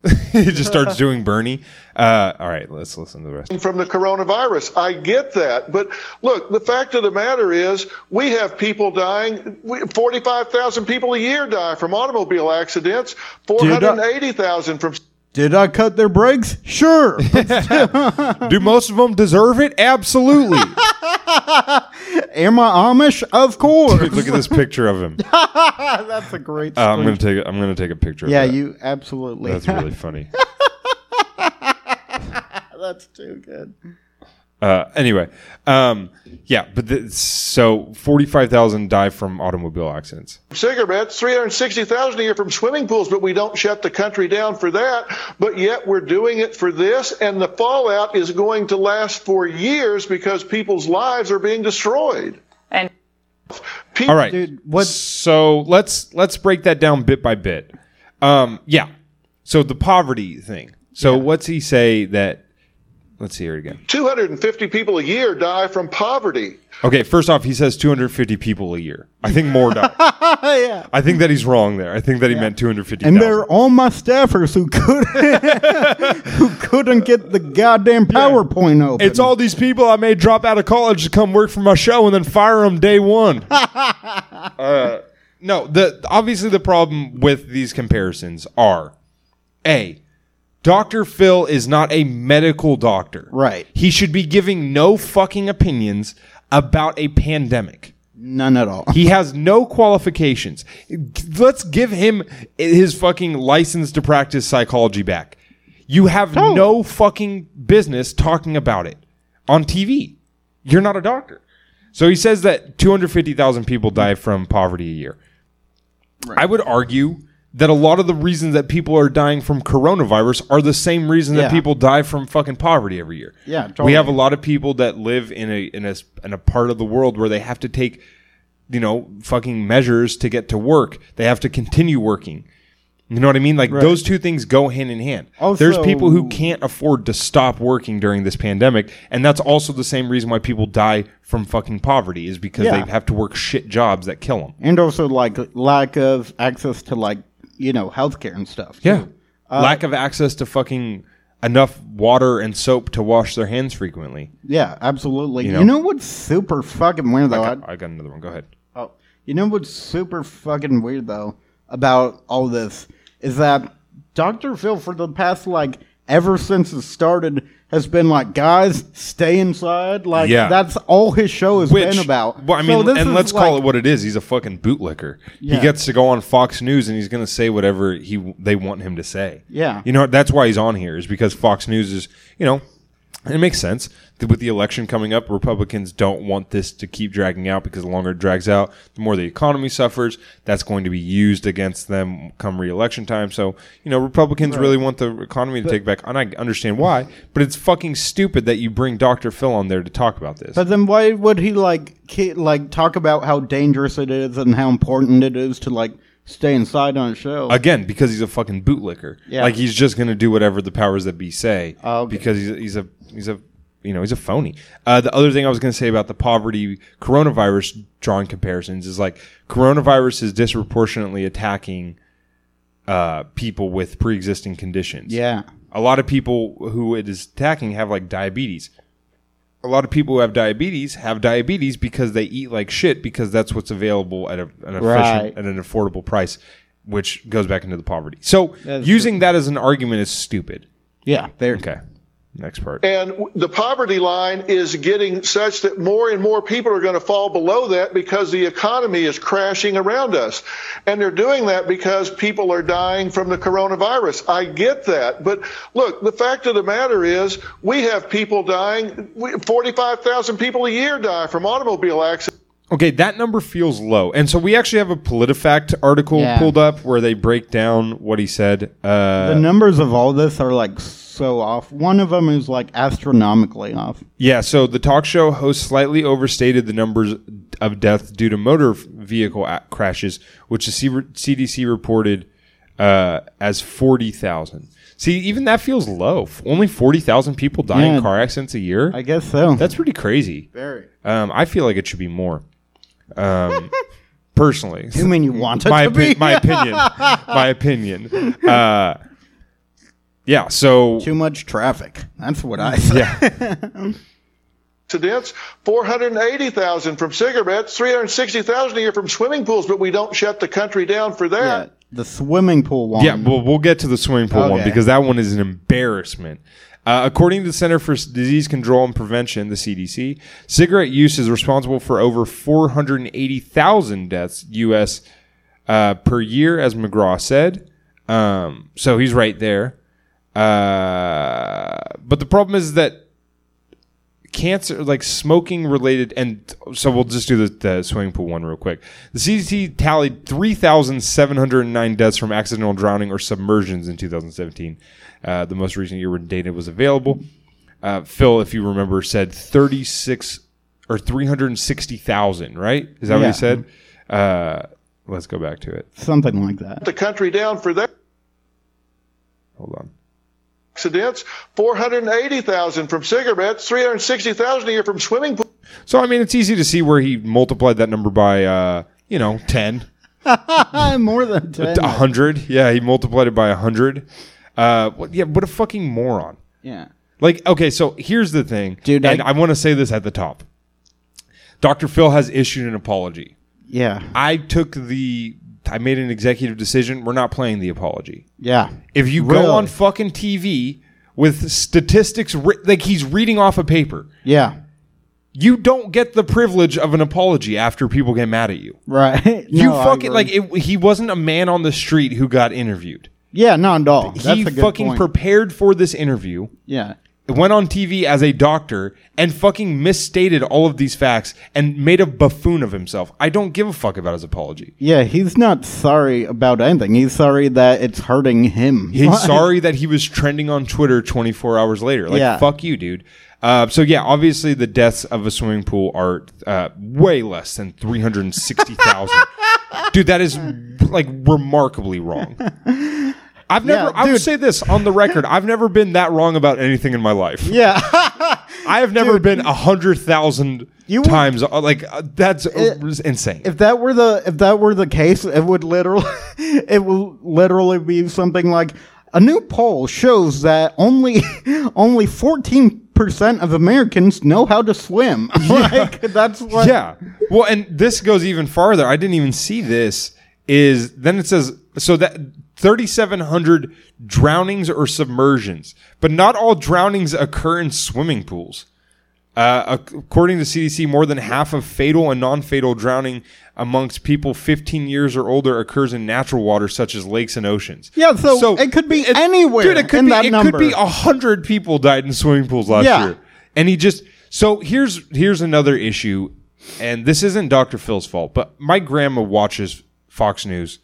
S1: he just starts doing Bernie. Uh, all right, let's listen to the rest.
S4: from the coronavirus. I get that. But look, the fact of the matter is we have people dying. We- 45,000 people a year die from automobile accidents, 480,000 from
S2: Did I cut their brakes? Sure.
S1: Do most of them deserve it? Absolutely.
S2: Am I Amish? Of course.
S1: Dude, look at this picture of him.
S2: That's a great.
S1: Uh, I'm gonna take. A, I'm gonna take a picture.
S2: yeah,
S1: of that.
S2: you absolutely.
S1: That's really funny.
S2: That's too good.
S1: Uh, anyway, um, yeah, but the, so forty-five thousand die from automobile accidents.
S4: cigarettes, 360,000 a year from swimming pools, but we don't shut the country down for that. But yet we're doing it for this, and the fallout is going to last for years because people's lives are being destroyed.
S5: And
S4: People
S1: All right,
S2: Dude, what-
S1: So let's let's break that down bit by bit. Um, yeah. So the poverty thing. So what's he say that? Let's hear it again.
S4: 250 people a year die from poverty.
S1: Okay, first off, he says 250 people a year. I think more die.
S2: yeah.
S1: I think that he's wrong there. I think that he meant 250.
S2: And they're all my staffers who couldn't who couldn't get the goddamn PowerPoint open.
S1: It's all these people I made drop out of college to come work for my show and then fire them day one. uh, no, the obviously the problem with these comparisons are a Dr. Phil is not a medical doctor.
S2: Right.
S1: He should be giving no fucking opinions about a pandemic.
S2: None at all.
S1: He has no qualifications. Let's give him his fucking license to practice psychology back. You have
S2: Oh.
S1: no fucking business talking about it on TV. You're not a doctor. So he says that 250,000 people die from poverty a year. I would argue that a lot of the reasons that people are dying from coronavirus are the same reason that
S2: Yeah.
S1: people die from fucking poverty every year.
S2: Yeah,
S1: We have a lot of people that live in a in a s- in a part of the world where they have to take you know fucking measures to get to work. They have to continue working. You know what I mean? Like those two things go hand in hand. There's people who can't afford to stop working during this pandemic, and that's also the same reason why people die from fucking poverty is because
S2: Yeah.
S1: they have to work shit jobs that kill them.
S2: and also like lack of access to like you know healthcare and stuff. too.
S1: Yeah. Uh, Lack of access to fucking enough water and soap to wash their hands frequently.
S2: Yeah, absolutely.
S1: You
S2: You
S1: know?
S2: know, what's super fucking weird though? I,
S1: I got another one. Go ahead.
S2: oh, you know what's super fucking weird though about all this is that Dr. Phil for the past like ever since it started has been like, guys, stay inside. Like
S1: Yeah.
S2: that's all his show has
S1: Which,
S2: been about.
S1: well, I
S2: So
S1: mean,
S2: this
S1: and
S2: is
S1: let's call
S2: like-
S1: it what it is. He's a fucking bootlicker. He
S2: Yeah.
S1: gets to go on Fox News and he's going to say whatever he they want him to say.
S2: Yeah.
S1: you know that's why he's on here is because Fox News is you know it makes sense that with the election coming up, Republicans don't want this to keep dragging out because the longer it drags out, the more the economy suffers. That's going to be used against them come re-election time. So you know Republicans really want the economy to take back, and I understand why. But it's fucking stupid that you bring Dr. Phil on there to talk about this.
S2: But then why would he like like talk about how dangerous it is and how important it is to like stay inside on a show?
S1: Again, because he's a fucking bootlicker.
S2: Yeah.
S1: Like he's just gonna do whatever the powers that be say.
S2: Oh, okay.
S1: Because he's, he's a he's a you know he's a phony. Uh, the other thing I was gonna say about the poverty coronavirus drawing comparisons is like coronavirus is disproportionately attacking uh, people with pre-existing conditions.
S2: yeah.
S1: A lot of people who it is attacking have like diabetes. A lot of people who have diabetes have diabetes because they eat like shit because that's what's available at a, an efficient
S2: Right.
S1: at an affordable price, which goes back into the poverty. So
S2: That's
S1: using that as an argument is stupid.
S2: Yeah.
S1: Okay, next part.
S4: And the poverty line is getting such that more and more people are going to fall below that because the economy is crashing around us. And they're doing that because people are dying from the coronavirus. I get that. But look, the fact of the matter is we have people dying. we- 45,000 people a year die from automobile accidents.
S1: Okay, that number feels low, and so we actually have a PolitiFact article
S2: Yeah.
S1: pulled up where they break down what he said. Uh,
S2: The numbers of all this are like so off. One of them is like astronomically off.
S1: Yeah, so the talk show host slightly overstated the numbers of deaths due to motor vehicle crashes, which the C- CDC reported uh, as 40,000. See, even that feels low. Only 40,000 people die
S2: Yeah.
S1: in car accidents a year?
S2: I guess so.
S1: That's pretty crazy.
S2: very.
S1: Um, I feel like it should be more. Um, personally.
S2: You mean you want it
S1: my,
S2: to
S1: opi-
S2: be?
S1: my opinion. My opinion. Uh, yeah, so.
S2: Too much traffic. That's what I say.
S1: Yeah.
S4: accidents, 480,000 from cigarettes, 360,000 a year from swimming pools, but we don't shut the country down for
S2: Yeah,
S4: that.
S2: the swimming pool one.
S1: Yeah, well, we'll get to the swimming pool one because that one is an embarrassment. Uh, according to the Center for Disease Control and Prevention, the CDC, cigarette use is responsible for over 480,000 deaths U.S. Uh, per year, as McGraw said. Um, so he's right there. Uh, but the problem is that cancer, like smoking related, and so we'll just do the, the swimming pool one real quick. The CDC tallied 3,709 deaths from accidental drowning or submersions in 2017, uh, the most recent year when data was available. Uh, Phil, if you remember, said 36 or 360,000, right? Is that what he said? Uh, let's go back to it.
S2: Something like that.
S4: The country down for that.
S1: Hold on.
S4: Accidents, 480,000 from cigarettes, 360,000 a year from swimming pools.
S1: So, I mean, it's easy to see where he multiplied that number by, uh, you know, 10.
S2: More than 10.
S1: A hundred, yeah, he multiplied it by a hundred. Uh, what, yeah, what a fucking moron!
S2: Yeah.
S1: Like, okay, so here's the thing,
S2: Dude,
S1: and
S2: I-
S1: I, want to say this at the top. Dr. Phil has issued an apology.
S2: Yeah.
S1: I took the I made an executive decision. We're not playing the apology.
S2: Yeah.
S1: If you
S2: Really?
S1: go on fucking TV with statistics, ri- like he's reading off a paper,
S2: Yeah.
S1: you don't get the privilege of an apology after people get mad at you.
S2: Right.
S1: You
S2: No,
S1: fucking like it, he wasn't a man on the street who got interviewed.
S2: Yeah, not at all. That's
S1: he fucking
S2: point.
S1: prepared for this interview.
S2: yeah.
S1: Went on TV as a doctor and fucking misstated all of these facts and made a buffoon of himself. I don't give a fuck about his apology.
S2: Yeah, he's not sorry about anything. He's sorry that it's hurting him.
S1: He's sorry that he was trending on Twitter 24 hours later. Like,
S2: Yeah.
S1: fuck you, dude. Uh, so yeah, obviously the deaths of a swimming pool are uh, way less than 360,000. dude, that is like remarkably wrong. I've never. I will
S2: dude.
S1: say this on the record. I've never been that wrong about anything in my life.
S2: Yeah.
S1: I have never been a hundred thousand
S2: You would-
S1: times. uh, like uh, that's uh, insane.
S2: if that were the if that were the case, it would literally it will literally be something like a new poll shows that only only 14% of Americans know how to swim. like that's what
S1: yeah. Well, and this goes even farther. I didn't even see this. Is then it says so that 3,700 drownings or submersions, but not all drownings occur in swimming pools. Uh, according to CDC, more than half of fatal and non-fatal drowning amongst people 15 years or older occurs in natural water, such as lakes and oceans.
S2: Yeah, so it could be anywhere
S1: Dude, it could
S2: in
S1: be
S2: that
S1: it
S2: number.
S1: could be a hundred people died in swimming pools last
S2: Yeah.
S1: year, and he just so here's here's another issue, and this isn't Dr. Phil's fault, but my grandma watches Fox News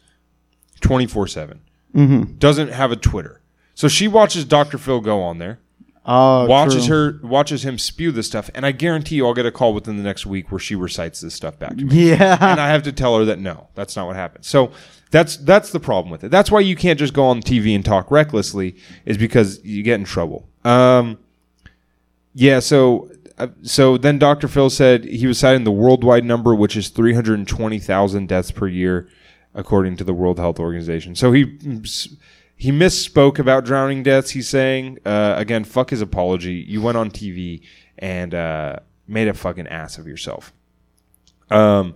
S1: 24 7
S2: Mm-hmm.
S1: doesn't have a Twitter, so she watches Dr. Phil go on there
S2: Oh,
S1: watches
S2: true.
S1: her watches him spew this stuff and i guarantee you i'll get a call within the next week where she recites this stuff back to me
S2: Yeah.
S1: and i have to tell her that no that's not what happened so that's that's the problem with it that's why you can't just go on tv and talk recklessly is because you get in trouble um yeah so uh, so then dr phil said he was citing the worldwide number which is 320000 deaths per year according to the world health organization so he he misspoke about drowning deaths. He's saying uh, again, fuck his apology. You went on TV and uh, made a fucking ass of yourself. Um.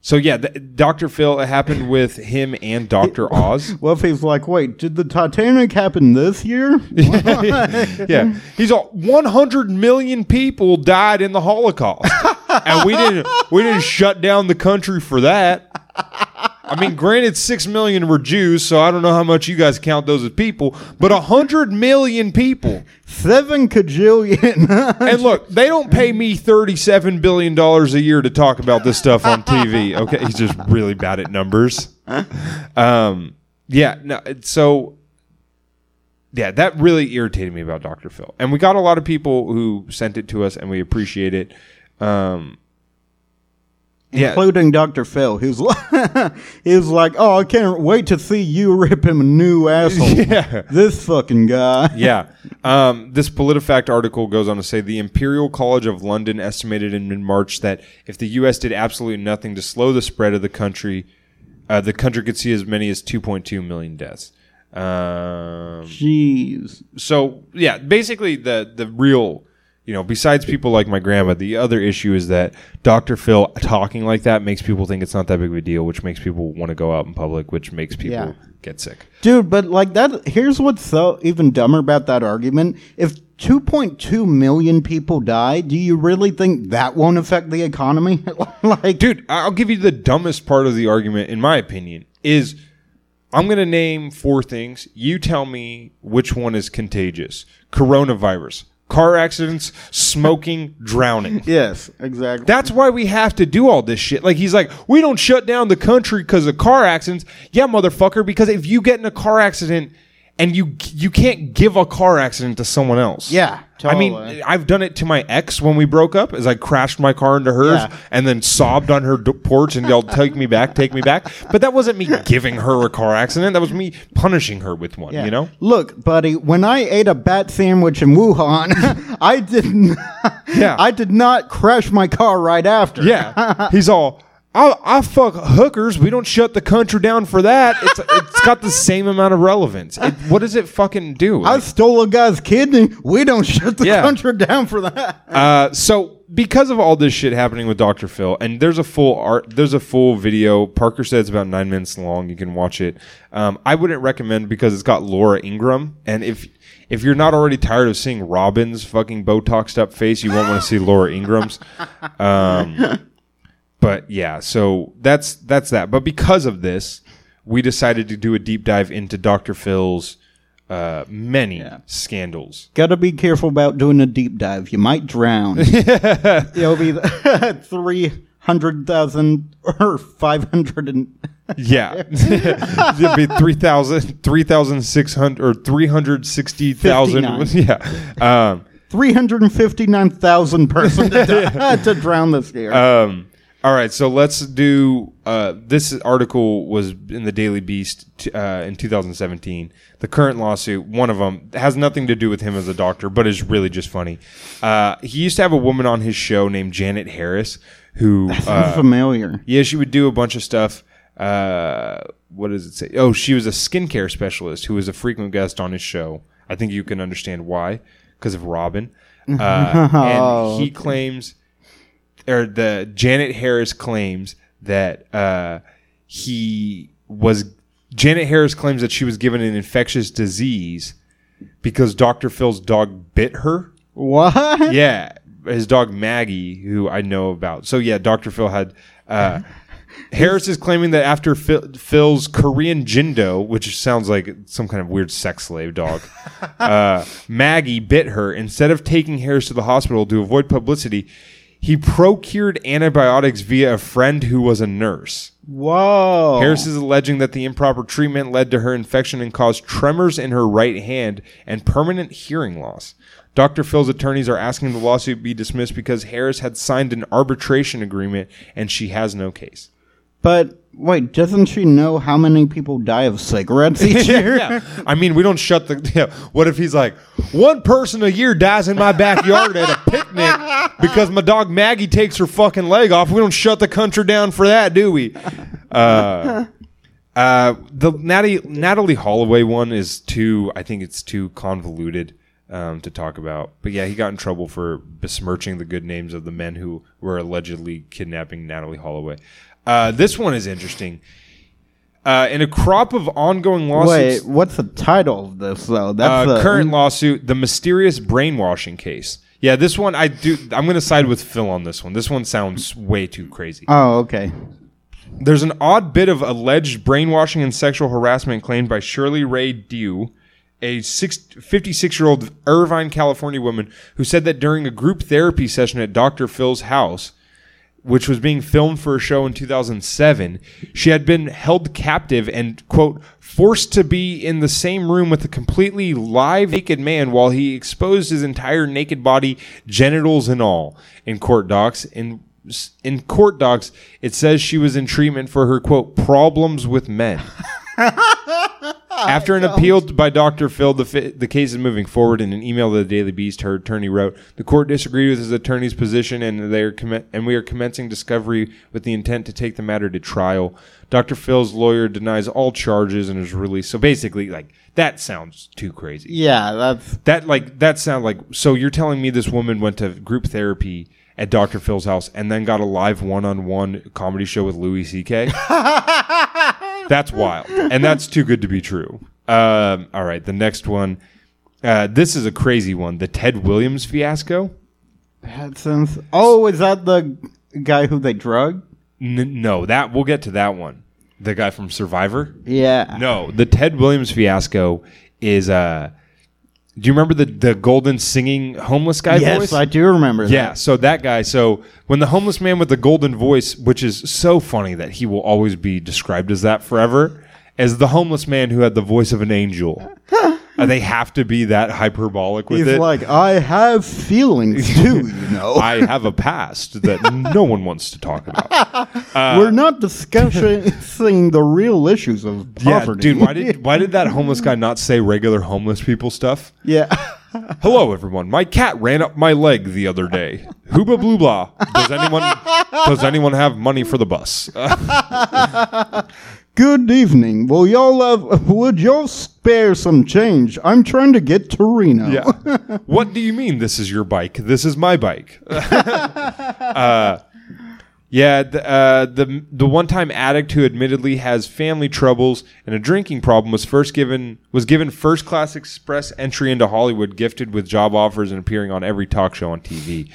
S1: So yeah, Dr. Phil. It happened with him and Dr. Oz.
S2: Well, if he's like, wait, did the Titanic happen this year?
S1: yeah, he's all 100 million people died in the Holocaust, and we didn't we didn't shut down the country for that. I mean, granted, six million were Jews, so I don't know how much you guys count those as people, but a hundred million people.
S2: Seven cajillion.
S1: And look, they don't pay me thirty-seven billion dollars a year to talk about this stuff on TV. Okay, he's just really bad at numbers. Um, yeah, no, so yeah, that really irritated me about Dr. Phil, and we got a lot of people who sent it to us, and we appreciate it. Um, yeah,
S2: including Dr. Phil, who's like, he was like, "Oh, I can't wait to see you rip him a new asshole."
S1: Yeah.
S2: This fucking guy.
S1: yeah. Um, this PolitiFact article goes on to say the Imperial College of London estimated in mid March that if the U.S. did absolutely nothing to slow the spread of the country, uh, the country could see as many as 2.2 million deaths. Um,
S2: Jeez.
S1: so yeah, basically the the real, you know, besides people like my grandma, the other issue is that Dr. Phil talking like that makes people think it's not that big of a deal, which makes people want to go out in public, which makes people
S2: Yeah.
S1: get sick.
S2: Dude, but like that here's what's so even dumber about that argument. If 2.2 million people die, do you really think that won't affect the economy? like
S1: dude i'll give you the dumbest part of the argument in my opinion is i'm going to name four things you tell me which one is contagious coronavirus car accidents smoking drowning
S2: Yes, exactly.
S1: that's why we have to do all this shit. Like he's like, we don't shut down the country because of car accidents. Yeah, motherfucker. Because if you get in a car accident and you you can't give a car accident to someone else.
S2: Yeah, totally.
S1: I mean. I've done it to my ex when we broke up. As I crashed my car into hers
S2: Yeah.
S1: and then sobbed on her d- porch and yelled, "Take me back, take me back." But that wasn't me giving her a car accident. That was me punishing her with one.
S2: Yeah.
S1: You know?
S2: Look, buddy, when I ate a bat sandwich in Wuhan, I didn't
S1: Yeah.
S2: I did not crash my car right after.
S1: Yeah. He's all, I, I fuck hookers. We don't shut the country down for that. It's it's got the same amount of relevance. It, what does it fucking do?
S2: I
S1: Like,
S2: stole a guy's kidney. We don't shut the
S1: Yeah.
S2: country down for that.
S1: uh, so because of all this shit happening with Dr. Phil, and there's a full art, there's a full video. Parker said it's about nine minutes long. You can watch it. Um, I wouldn't recommend because it's got Laura Ingraham, and if if you're not already tired of seeing Robin's fucking Botoxed up face, you won't want to see Laura Ingraham's. Um, but yeah, so that's that's that. But because of this, we decided to do a deep dive into Dr. Phil's uh, many scandals.
S2: Gotta be careful about doing a deep dive. You might drown. You'll be three hundred thousand or five hundred and
S1: Yeah. It'd be 3,000, 3,600 or 360,000. Yeah. Um,
S2: three hundred and fifty nine thousand person to, to drown this year.
S1: um, all right. So let's do. Uh, this article was in the Daily Beast t- uh, in 2017. The current lawsuit, one of them, has nothing to do with him as a doctor, but is really just funny. Uh, he used to have a woman on his show named Janet Harris who. Uh,
S2: familiar.
S1: Yeah, she would do a bunch of stuff. Uh, what does it say? Oh, she was a skincare specialist who was a frequent guest on his show. I think you can understand why because of Robin. Uh, and he claims, or the Janet Harris claims that uh, he was. Janet Harris claims that she was given an infectious disease because Dr. Phil's dog bit her.
S2: What?
S1: Yeah, his dog Maggie, who I know about. So yeah, Dr. Phil had. Uh, Harris is claiming that after Phil, Phil's Korean Jindo, which sounds like some kind of weird sex slave dog, uh, Maggie bit her. Instead of taking Harris to the hospital to avoid publicity, he procured antibiotics via a friend who was a nurse.
S2: Whoa.
S1: Harris is alleging that the improper treatment led to her infection and caused tremors in her right hand and permanent hearing loss. Dr. Phil's attorneys are asking the lawsuit be dismissed because Harris had signed an arbitration agreement and she has no case.
S2: But wait, doesn't she know how many people die of cigarettes each year?
S1: yeah. I mean, we don't shut the. Yeah. What if he's like, one person a year dies in my backyard at a picnic because my dog Maggie takes her fucking leg off? We don't shut the country down for that, do we? Uh, uh, the Natalee, Natalee Holloway one is too. I think it's too convoluted um, to talk about. But yeah, he got in trouble for besmirching the good names of the men who were allegedly kidnapping Natalee Holloway. Uh, this one is interesting. Uh, in a crop of ongoing lawsuits,
S2: Wait, what's the title of this though? That's
S1: uh,
S2: the
S1: current lawsuit, the mysterious brainwashing case. Yeah, this one I do. I'm going to side with Phil on this one. This one sounds way too crazy.
S2: Oh, okay.
S1: There's an odd bit of alleged brainwashing and sexual harassment claimed by Shirley Ray Dew, a 56 year old Irvine, California woman who said that during a group therapy session at Dr. Phil's house, which was being filmed for a show in 2007, she had been held captive and, quote, forced to be in the same room with a completely live naked man while he exposed his entire naked body, genitals and all, in court docs. In, in court docs, it says she was in treatment for her, quote, problems with men. After an appeal by Dr. Phil, the, fi- the case is moving forward. In an email to the Daily Beast, her attorney wrote, "The court disagreed with his attorney's position, and they are and we are commencing discovery with the intent to take the matter to trial." Dr. Phil's lawyer denies all charges and is released. So basically, like that sounds too crazy.
S2: Yeah, that's
S1: That like that sound like so you're telling me this woman went to group therapy at Dr. Phil's house and then got a live one-on-one comedy show with Louis C.K. that's wild, and that's too good to be true. Um, all right, the next one. Uh, this is a crazy one. The Ted Williams fiasco.
S2: that sounds. Oh, is that the guy who they drug?
S1: N- no, that we'll get to that one. The guy from Survivor.
S2: Yeah.
S1: No, the Ted Williams fiasco is. Uh, do you remember the the golden singing homeless guy voice?
S2: Yes,
S1: voice?
S2: I do remember. that.
S1: Yeah, so that guy, so when the homeless man with the golden voice, which is so funny that he will always be described as that forever, as the homeless man who had the voice of an angel. Uh, they have to be that hyperbolic with it.
S2: He's
S1: it.
S2: like, I have feelings too, you know.
S1: I have a past that no one wants to talk about.
S2: We're not discussing the real issues of poverty.
S1: Yeah, dude, why did why did that homeless guy not say regular homeless people stuff?
S2: yeah.
S1: Hello, everyone. My cat ran up my leg the other day. Hooba blue blah. Does anyone does anyone have money for the bus?
S2: Good evening. Will y'all have, would y'all spare some change? I'm trying to get to Reno.
S1: Yeah. what do you mean this is your bike? This is my bike. uh, yeah, the, uh, the the one-time addict who admittedly has family troubles and a drinking problem was first given was given first-class express entry into Hollywood, gifted with job offers and appearing on every talk show on TV.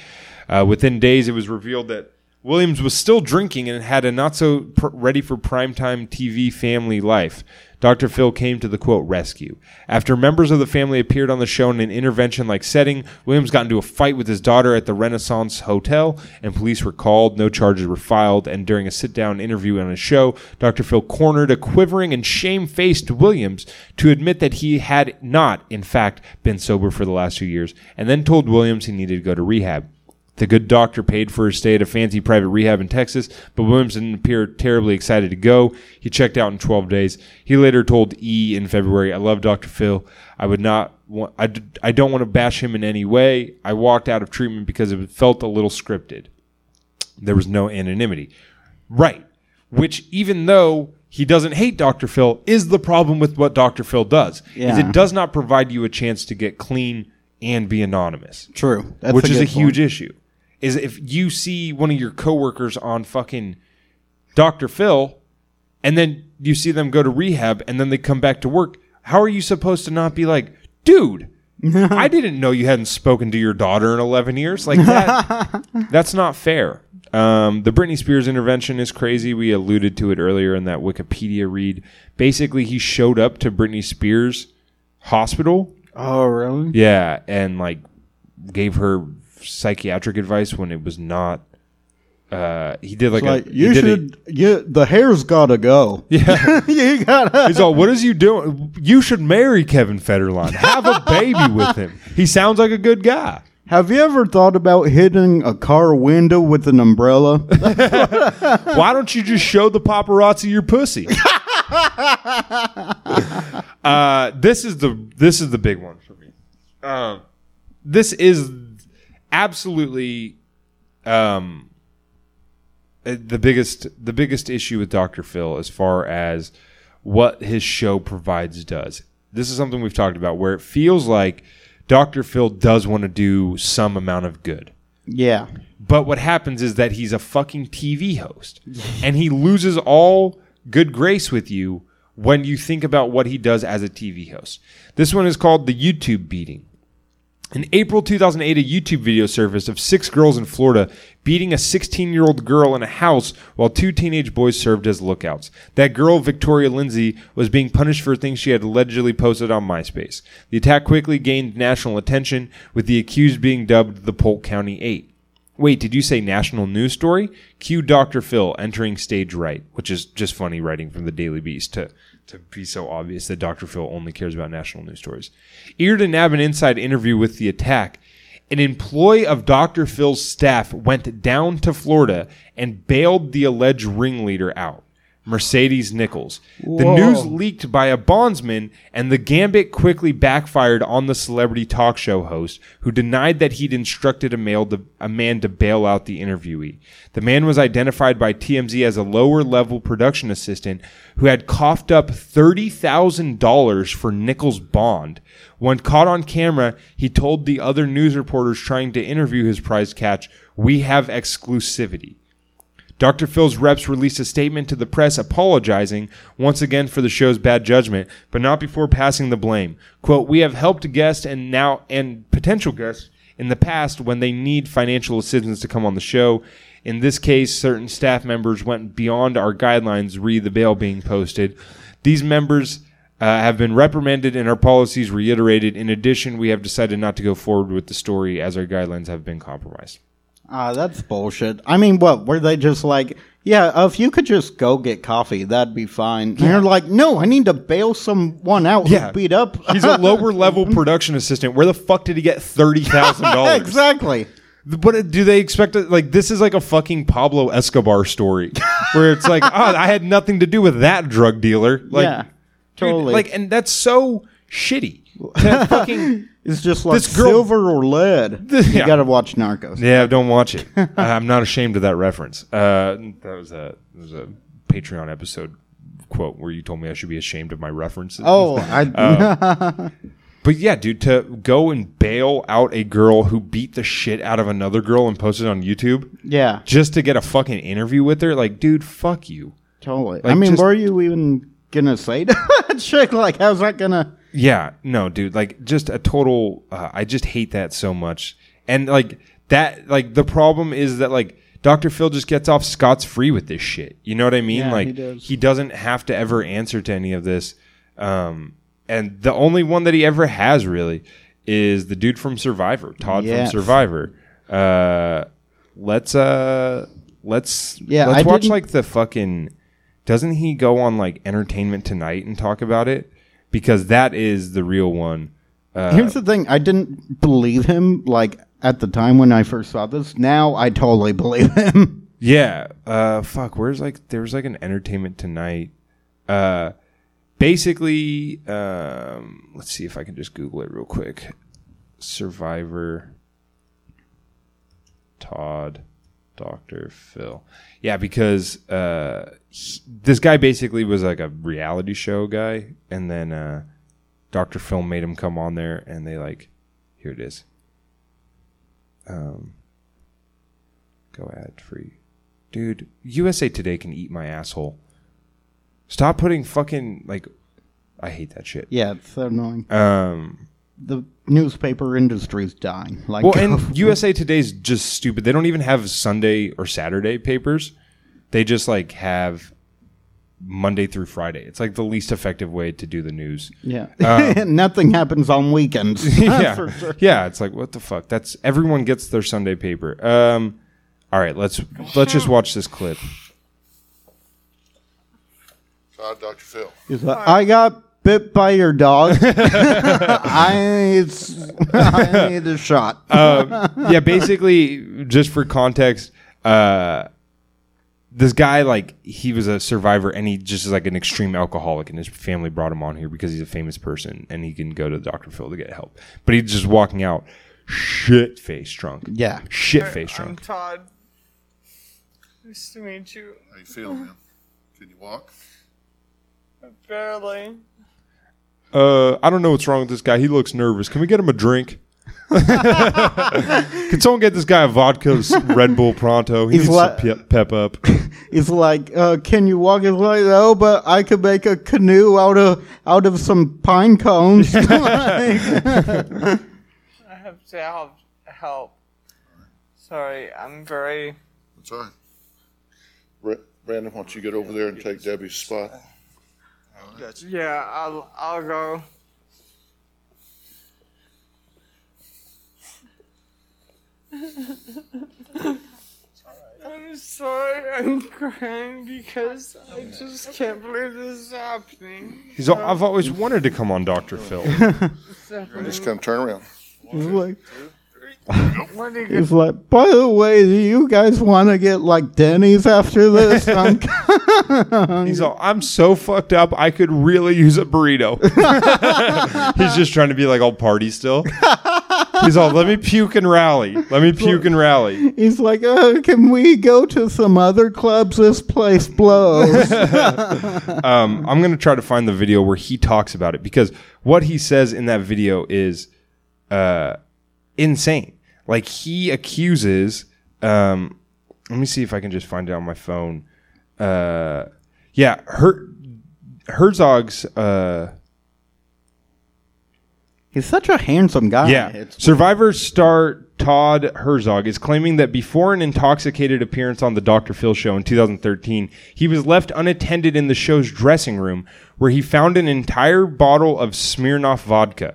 S1: Uh, within days, it was revealed that Williams was still drinking and had a not so pr- ready for primetime TV family life. Dr. Phil came to the quote rescue. After members of the family appeared on the show in an intervention like setting, Williams got into a fight with his daughter at the Renaissance Hotel, and police were called. No charges were filed, and during a sit down interview on his show, Dr. Phil cornered a quivering and shame faced Williams to admit that he had not, in fact, been sober for the last two years, and then told Williams he needed to go to rehab. The good doctor paid for his stay at a fancy private rehab in Texas, but Williams didn't appear terribly excited to go. He checked out in 12 days. He later told E in February, I love Dr. Phil. I would not want, I, I don't want to bash him in any way. I walked out of treatment because it felt a little scripted. There was no anonymity. Right. Which, even though he doesn't hate Dr. Phil, is the problem with what Dr. Phil does. Is
S2: Yeah.
S1: it does not provide you a chance to get clean and be anonymous
S2: True. That's
S1: which is a
S2: good
S1: huge issue. Is if you see one of your coworkers on fucking Dr. Phil, and then you see them go to rehab, and then they come back to work, how are you supposed to not be like, dude? I didn't know you hadn't spoken to your daughter in 11 years. Like that, that's not fair. Um, the Britney Spears intervention is crazy. We alluded to it earlier in that Wikipedia read. Basically, he showed up to Britney Spears hospital
S2: Oh, really?
S1: yeah, and like gave her psychiatric advice when it was not. Uh, he did like,
S2: Like you
S1: he did a-
S2: should. you the hair's gotta go.
S1: yeah,
S2: you gotta.
S1: he's all. What is you doing? You should marry Kevin Federline. Have a baby with him. He sounds like a good guy.
S2: Have you ever thought about hitting a car window with an umbrella?
S1: Why don't you just show the paparazzi your pussy? uh, this is the this is the big one for me. Um, this is absolutely um, uh, the biggest the biggest issue with Dr. Phil as far as what his show provides does. This is something we've talked about where it feels like Dr. Phil does want to do some amount of good.
S2: yeah.
S1: But what happens is that he's a fucking TV host and he loses all good grace with you when you think about what he does as a TV host. This one is called The YouTube Beating. In April 2008, a YouTube video surfaced of six girls in Florida beating a 16 year old girl in a house while two teenage boys served as lookouts. That girl, Victoria Lindsay, was being punished for things she had allegedly posted on MySpace. The attack quickly gained national attention, with the accused being dubbed the Polk County Eight. Wait, did you say national news story? Cue Dr. Phil entering stage right, which is just funny writing from the Daily Beast to, to be so obvious that Dr. Phil only cares about national news stories. Ear to nab an inside interview with the attack. An employee of Dr. Phil's staff went down to Florida and bailed the alleged ringleader out. Mercedes Nichols. The news leaked by a bondsman, and the gambit quickly backfired on the celebrity talk show host, who denied that he'd instructed a, male to, a man to bail out the interviewee. The man was identified by TMZ as a lower level production assistant who had coughed up $30,000 for Nichols' bond. When caught on camera, he told the other news reporters trying to interview his prize catch, We have exclusivity. Dr. Phil's reps released a statement to the press apologizing once again for the show's bad judgment, but not before passing the blame. Quote, "We have helped guests and now and potential guests in the past when they need financial assistance to come on the show. In this case, certain staff members went beyond our guidelines, re the bail being posted. These members uh, have been reprimanded and our policies reiterated. In addition, we have decided not to go forward with the story as our guidelines have been compromised."
S2: Ah, that's bullshit. I mean, what were they just like? Yeah, uh, if you could just go get coffee, that'd be fine. And they're like, no, I need to bail someone out
S1: Yeah.
S2: who beat up.
S1: He's a lower level production assistant. Where the fuck did he get thirty thousand dollars?
S2: exactly.
S1: But do they expect it? Like this is like a fucking Pablo Escobar story, where it's like, oh, I had nothing to do with that drug dealer. Like,
S2: yeah,
S1: dude,
S2: totally.
S1: like, and that's so shitty. To fucking
S2: it's just like
S1: this girl-
S2: silver or lead.
S1: This-
S2: you
S1: yeah.
S2: gotta watch Narcos.
S1: yeah, don't watch it. I'm not ashamed of that reference. Uh, that was a that was a Patreon episode quote where you told me I should be ashamed of my references.
S2: Oh, I.
S1: Uh, But yeah, dude, to go and bail out a girl who beat the shit out of another girl and post it on YouTube
S2: yeah,
S1: just to get a fucking interview with her, like, dude, fuck you.
S2: totally. I
S1: Like,
S2: mean,
S1: just-
S2: were you even gonna say to that chick? Like, how's that gonna?
S1: Yeah, no, dude, like just a total. Uh, I just hate that so much, and like that, like the problem is that like Dr. Phil just gets off scotch free with this shit. You know what I mean?
S2: Yeah,
S1: like
S2: he does.
S1: doesn't have to ever answer to any of this. Um, and the only one that he ever has really is the dude from Survivor, Todd
S2: Yes.
S1: from Survivor. Uh, let's uh, let's
S2: Yeah,
S1: let's
S2: I
S1: watch like the fucking. Doesn't he go on like Entertainment Tonight and talk about it? Because that is the real one. Uh,
S2: Here's the thing: I didn't believe him like at the time when I first saw this. Now I totally believe him.
S1: Yeah. Uh fuck, where's like there was like an entertainment tonight. Uh basically um let's see if I can just google it real quick. Survivor Todd Dr. Phil. Yeah, because uh he- this guy basically was like a reality show guy and then uh Dr. Phil made him come on there and they like here it is. Um go ad free. Dude, USA Today can eat my asshole. Stop putting fucking like I hate that shit.
S2: Yeah, it's so annoying.
S1: Um
S2: The newspaper industry's dying. Like,
S1: well and USA Today's just stupid. They don't even have Sunday or Saturday papers. They just like have Monday through Friday. It's like the least effective way to do the news.
S2: yeah, nothing happens on weekends.
S1: Yeah.
S2: for sure.
S1: Yeah, it's like what the fuck? That's everyone gets their Sunday paper. Um all right, let's let's just watch this clip.
S4: Todd, Dr. Phil.
S2: He's like, I got bit by your dog. I, it's, I need a shot.
S1: um, yeah, basically, just for context, uh, this guy like he was a survivor, and he just is like an extreme alcoholic, and his family brought him on here because he's a famous person, and he can go to Dr. Phil to get help. But he's just walking out shit face drunk.
S2: yeah.
S1: shit face
S5: I'm
S1: drunk.
S5: Todd. Nice to meet you.
S4: How you feeling, man? Can you walk?
S5: Barely.
S1: Uh, I don't know what's wrong with this guy. He looks nervous. Can we get him a drink? Can someone get this guy a vodka Red Bull pronto? He
S2: He's
S1: needs
S2: like-
S1: to pe- pep up.
S2: He's like, uh, can you walk? He's like, oh, but I could make a canoe out of out of some pine cones.
S5: I have to help. help. Sorry, I'm very.
S4: That's all right. Bra- Brandon, why don't you get over there and take Debbie's spot?
S5: Yeah, I'll I'll go. I'm sorry, I'm crying because I just can't believe this is happening.
S1: He's. All, I've always wanted to come on Dr. Phil.
S4: Just come turn around.
S2: he's like,
S5: What are you
S2: he's like, by the way, do you guys want to get like Denny's after this?
S1: He's all, I'm so fucked up. I could really use a burrito. He's just trying to be like all party still. He's all, let me puke and rally. Let me puke and rally.
S2: He's like, uh, can we go to some other clubs? This place blows.
S1: Um, I'm gonna try to find the video where he talks about it because what he says in that video is uh, insane. Like he accuses. Um, let me see if I can just find it on my phone. Uh, yeah, Her- Herzog's. Uh,
S2: He's such a handsome guy.
S1: Yeah.
S2: It's-
S1: Survivor star Todd Herzog is claiming that before an intoxicated appearance on the Dr. Phil show in 2013, he was left unattended in the show's dressing room where he found an entire bottle of Smirnoff vodka.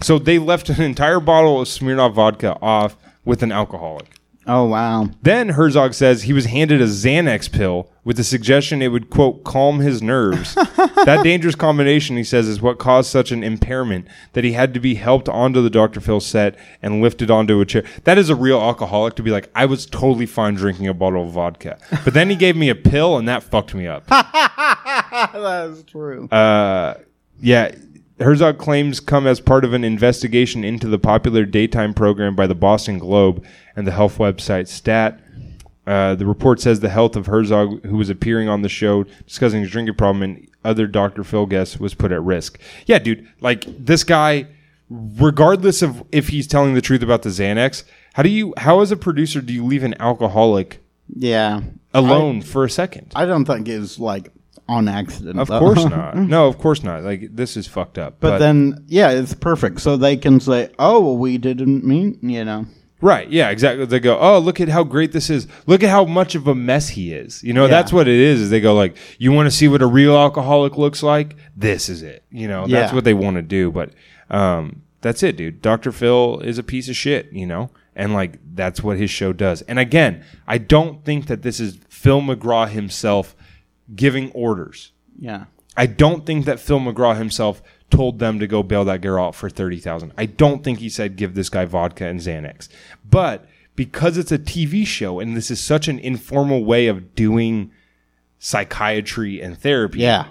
S1: So they left an entire bottle of Smirnoff vodka off with an alcoholic.
S2: oh wow.
S1: Then Herzog says he was handed a Xanax pill with the suggestion it would, quote, calm his nerves. that dangerous combination, he says, is what caused such an impairment that he had to be helped onto the Dr. Phil set and lifted onto a chair. That is a real alcoholic to be like, I was totally fine drinking a bottle of vodka. But then he gave me a pill and that fucked me up.
S2: That's true.
S1: Uh, yeah. Herzog claims come as part of an investigation into the popular daytime program by the Boston Globe and the health website Stat. Uh, the report says the health of Herzog, who was appearing on the show discussing his drinking problem, and other Dr. Phil guests was put at risk. Yeah, dude, like this guy, regardless of if he's telling the truth about the Xanax, how do you, how as a producer do you leave an alcoholic
S2: Yeah.
S1: alone for a second?
S2: I don't think it's like on accident.
S1: Of
S2: though.
S1: course not. No, of course not. Like this is fucked up.
S2: But, then, yeah, it's perfect. So they can say, "Oh, well, we didn't mean," you know.
S1: Right. Yeah, exactly. They go, "Oh, look at how great this is. Look at how much of a mess he is." You know,
S2: Yeah.
S1: that's what it is. Is they go like, "You want to see what a real alcoholic looks like? This is it." You know, that's
S2: Yeah.
S1: what they want to do, but um that's it, dude. Dr. Phil is a piece of shit, you know? And like that's what his show does. And again, I don't think that this is Phil McGraw himself giving orders.
S2: Yeah.
S1: I don't think that Phil McGraw himself told them to go bail that girl out for thirty thousand. I don't think he said give this guy vodka and Xanax. But because it's a TV show and this is such an informal way of doing psychiatry and therapy,
S2: Yeah.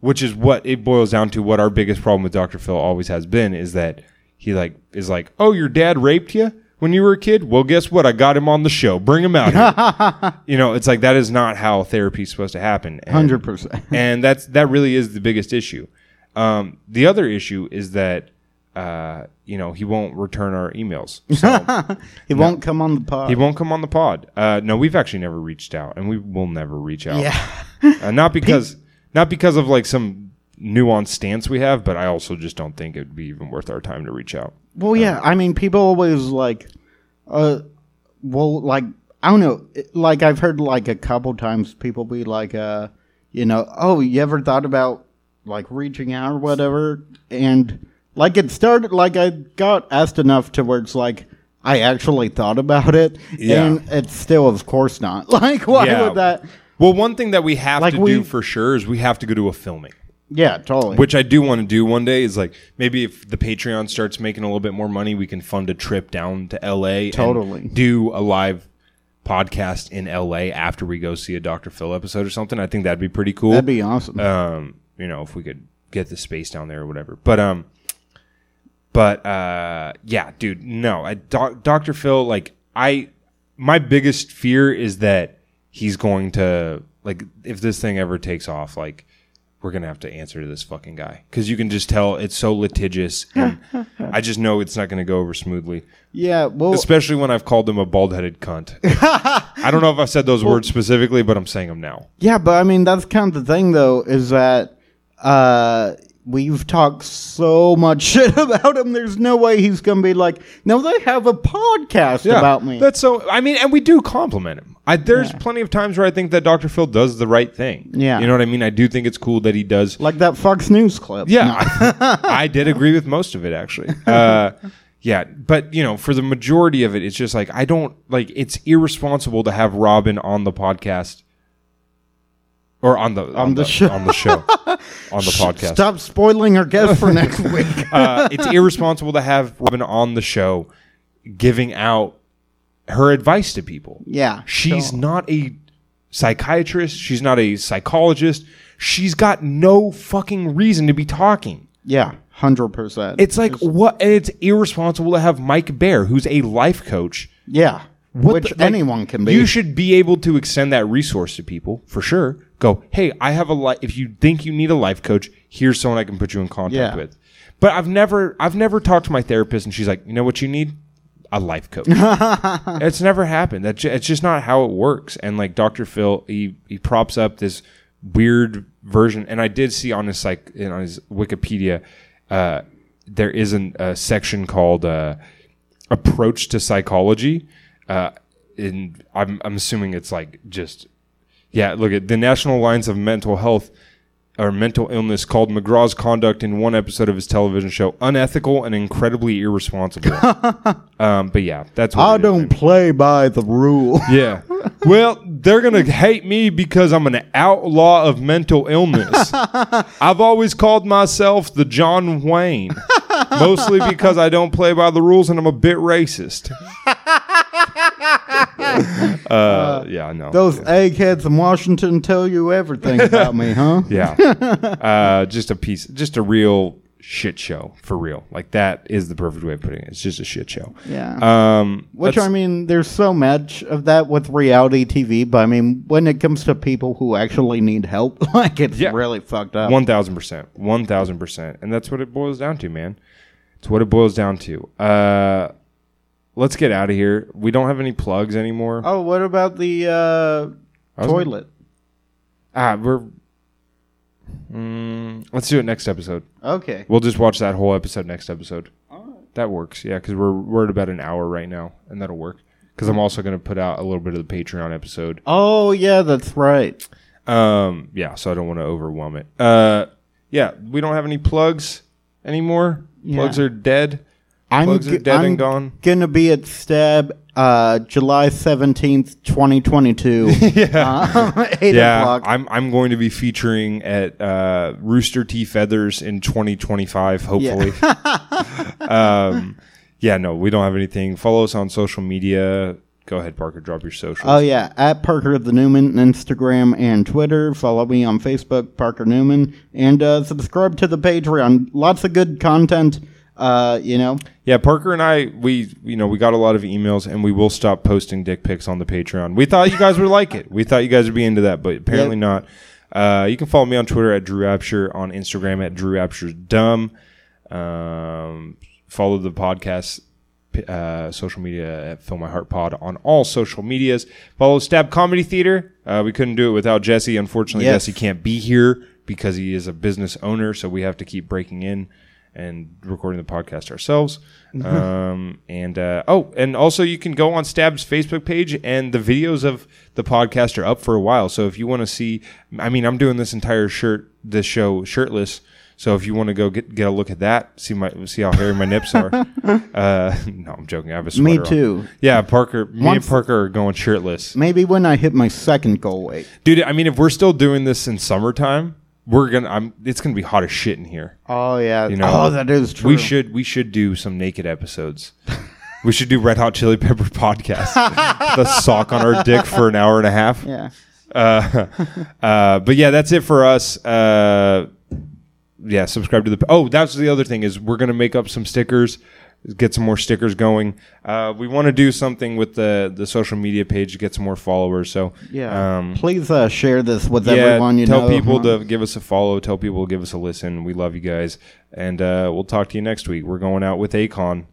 S1: which is what it boils down to. What our biggest problem with Dr. Phil always has been is that he like is like, oh, your dad raped you when you were a kid. Well, guess what? I got him on the show. Bring him out here. you know, it's like that is not how therapy is supposed to happen.
S2: Hundred percent.
S1: and that's that really is the biggest issue. Um, the other issue is that uh, you know he won't return our emails. So
S2: He won't come on the pod.
S1: he won't come on the pod. Uh, no, we've actually never reached out, and we will never reach out.
S2: Yeah.
S1: uh, not because not because of like some nuanced stance we have, but I also just don't think it would be even worth our time to reach out.
S2: Well, yeah. I mean, people always like, uh, well, like I don't know. it- Like I've heard like a couple times people be like, uh, you know, oh, you ever thought about like reaching out or whatever? And like it started like I got asked enough to where it's like I actually thought about it,
S1: Yeah.
S2: and it's still, of course, not. Like, why
S1: Yeah.
S2: would that?
S1: Well, one thing that we have
S2: Like
S1: to
S2: we-
S1: do for sure is we have to go to a filming.
S2: Yeah, totally.
S1: Which I do want to do one day is like maybe if the Patreon starts making a little bit more money, we can fund a trip down to LA. and
S2: Totally.
S1: do a live podcast in LA after we go see a Dr. Phil episode or something. I think that'd be pretty cool.
S2: That'd be awesome.
S1: um, you know, if we could get the space down there or whatever. But um, but uh, yeah, dude, no, I, doc, Dr. Phil, like I, my biggest fear is that he's going to like if this thing ever takes off, like we're gonna have to answer to this fucking guy because you can just tell it's so litigious, and I just know it's not gonna go over smoothly.
S2: yeah, well,
S1: Especially when I've called him a bald-headed cunt. I don't know if I said those words specifically, but I'm saying them now.
S2: Yeah, but I mean that's kind of the thing though, is that uh we've talked so much shit about him. There's no way he's gonna be like, no, they have a podcast about me.
S1: That's so. I mean, and we do compliment him. I, there's plenty of times where I think that Dr. Phil does the right thing.
S2: Yeah.
S1: you know what I mean. I do think it's cool that he does.
S2: like that Fox News clip.
S1: Yeah, I, I did agree with most of it actually. Uh, yeah, but you know, for the majority of it, it's just like I don't like. It's irresponsible to have Robin on the podcast. Or on the on,
S2: the show.
S1: on the show on the podcast.
S2: Stop spoiling our guest for next week.
S1: uh, it's irresponsible to have Robin on the show giving out her advice to people.
S2: Yeah,
S1: She's not a psychiatrist. She's not a psychologist. She's got no fucking reason to be talking.
S2: Yeah, hundred percent.
S1: It's like what? And it's irresponsible to have Mike Bayer, who's a life coach.
S2: yeah,
S1: What
S2: which
S1: the- like,
S2: anyone can be.
S1: You should be able to extend that resource to people for sure. Go, hey, I have a life. If you think you need a life coach, here's someone I can put you in contact
S2: Yeah.
S1: with. But I've never, I've never talked to my therapist, and she's like, you know what you need? A life coach. it's never happened. That's ju- it's just not how it works. And like Dr. Phil, he he props up this weird version, and I did see on his psych on his Wikipedia, uh, there is an, a section called uh, approach to psychology. Uh, and I'm I'm assuming it's like just yeah. Look at the National Alliance of Mental Health or mental illness called McGraw's conduct in one episode of his television show unethical and incredibly irresponsible. um, but yeah, that's what
S2: I don't play by the rule.
S1: Yeah. Well, they're going to hate me because I'm an outlaw of mental illness. I've always called myself the John Wayne, mostly because I don't play by the rules and I'm a bit racist. uh, yeah, I know.
S2: Those eggheads in Washington tell you everything about me, huh?
S1: yeah. Uh, just a piece, just a real shit show for real. Like that is the perfect way of putting it. It's just a shit show.
S2: Yeah.
S1: Um,
S2: Which I mean, there's so much of that with reality TV, but I mean, when it comes to people who actually need help, like it's
S1: Yeah.
S2: really fucked up.
S1: One thousand percent, one thousand percent, and that's what it boils down to, man. It's what it boils down to. Uh, let's get out of here. We don't have any plugs anymore.
S2: oh, what about the uh, toilet?
S1: Ah, we're. Mm, let's do it next episode.
S2: Okay.
S1: We'll just watch that whole episode next episode. That works, yeah, because we're we're at about an hour right now, and that'll work. Because I'm also going to put out a little bit of the Patreon episode.
S2: Oh yeah, that's right.
S1: Um, yeah, so I don't want to overwhelm it. Uh, yeah, we don't have any plugs anymore. Plugs are dead.
S2: I'm,
S1: Plugs are dead
S2: I'm
S1: and gone.
S2: gonna be at Stab uh, July seventeenth, twenty twenty two. Yeah, eight
S1: Yeah,
S2: o'clock.
S1: I'm I'm going to be featuring at uh, Rooster T Feathers in 2025, hopefully. um, yeah, no, we don't have anything. Follow us on social media. Go ahead, Parker. Drop your socials.
S2: Oh yeah, at Parker the Newman, Instagram and Twitter. Follow me on Facebook, Parker Newman, and uh, subscribe to the Patreon. Lots of good content. Uh, you know,
S1: Yeah, Parker and I, we you know we got a lot of emails, and we will stop posting dick pics on the Patreon. We thought you guys would like it. We thought you guys would be into that, but apparently
S2: Yep.
S1: not. Uh, you can follow me on Twitter at Drew Apsher, on Instagram at Drew Apsher's Dumb. Um, follow the podcast uh, social media at Fill My Heart Pod on all social medias. Follow Stab Comedy Theater. Uh, we couldn't do it without Jesse. Unfortunately,
S2: Yes.
S1: Jesse can't be here because he is a business owner, so we have to keep breaking in and recording the podcast ourselves. um, and uh, oh, and also you can go on Stab's Facebook page, and the videos of the podcast are up for a while. So if you want to see, I mean, I'm doing this entire shirt, this show shirtless. So if you want to go get get a look at that, see my see how hairy my nips are. uh, no, I'm joking. I have a sweater
S2: me
S1: on.
S2: too.
S1: Yeah, Parker. Me and Parker are going shirtless,
S2: Maybe when I hit my second goal weight.
S1: dude. I mean, if we're still doing this in summertime, we're gonna. I'm. It's gonna be hot as shit in here.
S2: Oh yeah.
S1: You know,
S2: oh, that is true.
S1: We should we should do some naked episodes. we should do Red Hot Chili Pepper podcast. the sock on our dick for an hour and a half.
S2: Yeah.
S1: Uh, uh, but yeah, that's it for us. Uh, yeah, subscribe to the. Oh, that's the other thing is we're gonna make up some stickers, get some more stickers going. Uh, we want to do something with the the social media page to get some more followers. So
S2: Yeah.
S1: um,
S2: Please uh, share this with
S1: yeah,
S2: everyone you
S1: tell
S2: know.
S1: people
S2: huh?
S1: to give us a follow. Tell people to give us a listen. We love you guys, and uh, we'll talk to you next week. We're going out with Akon.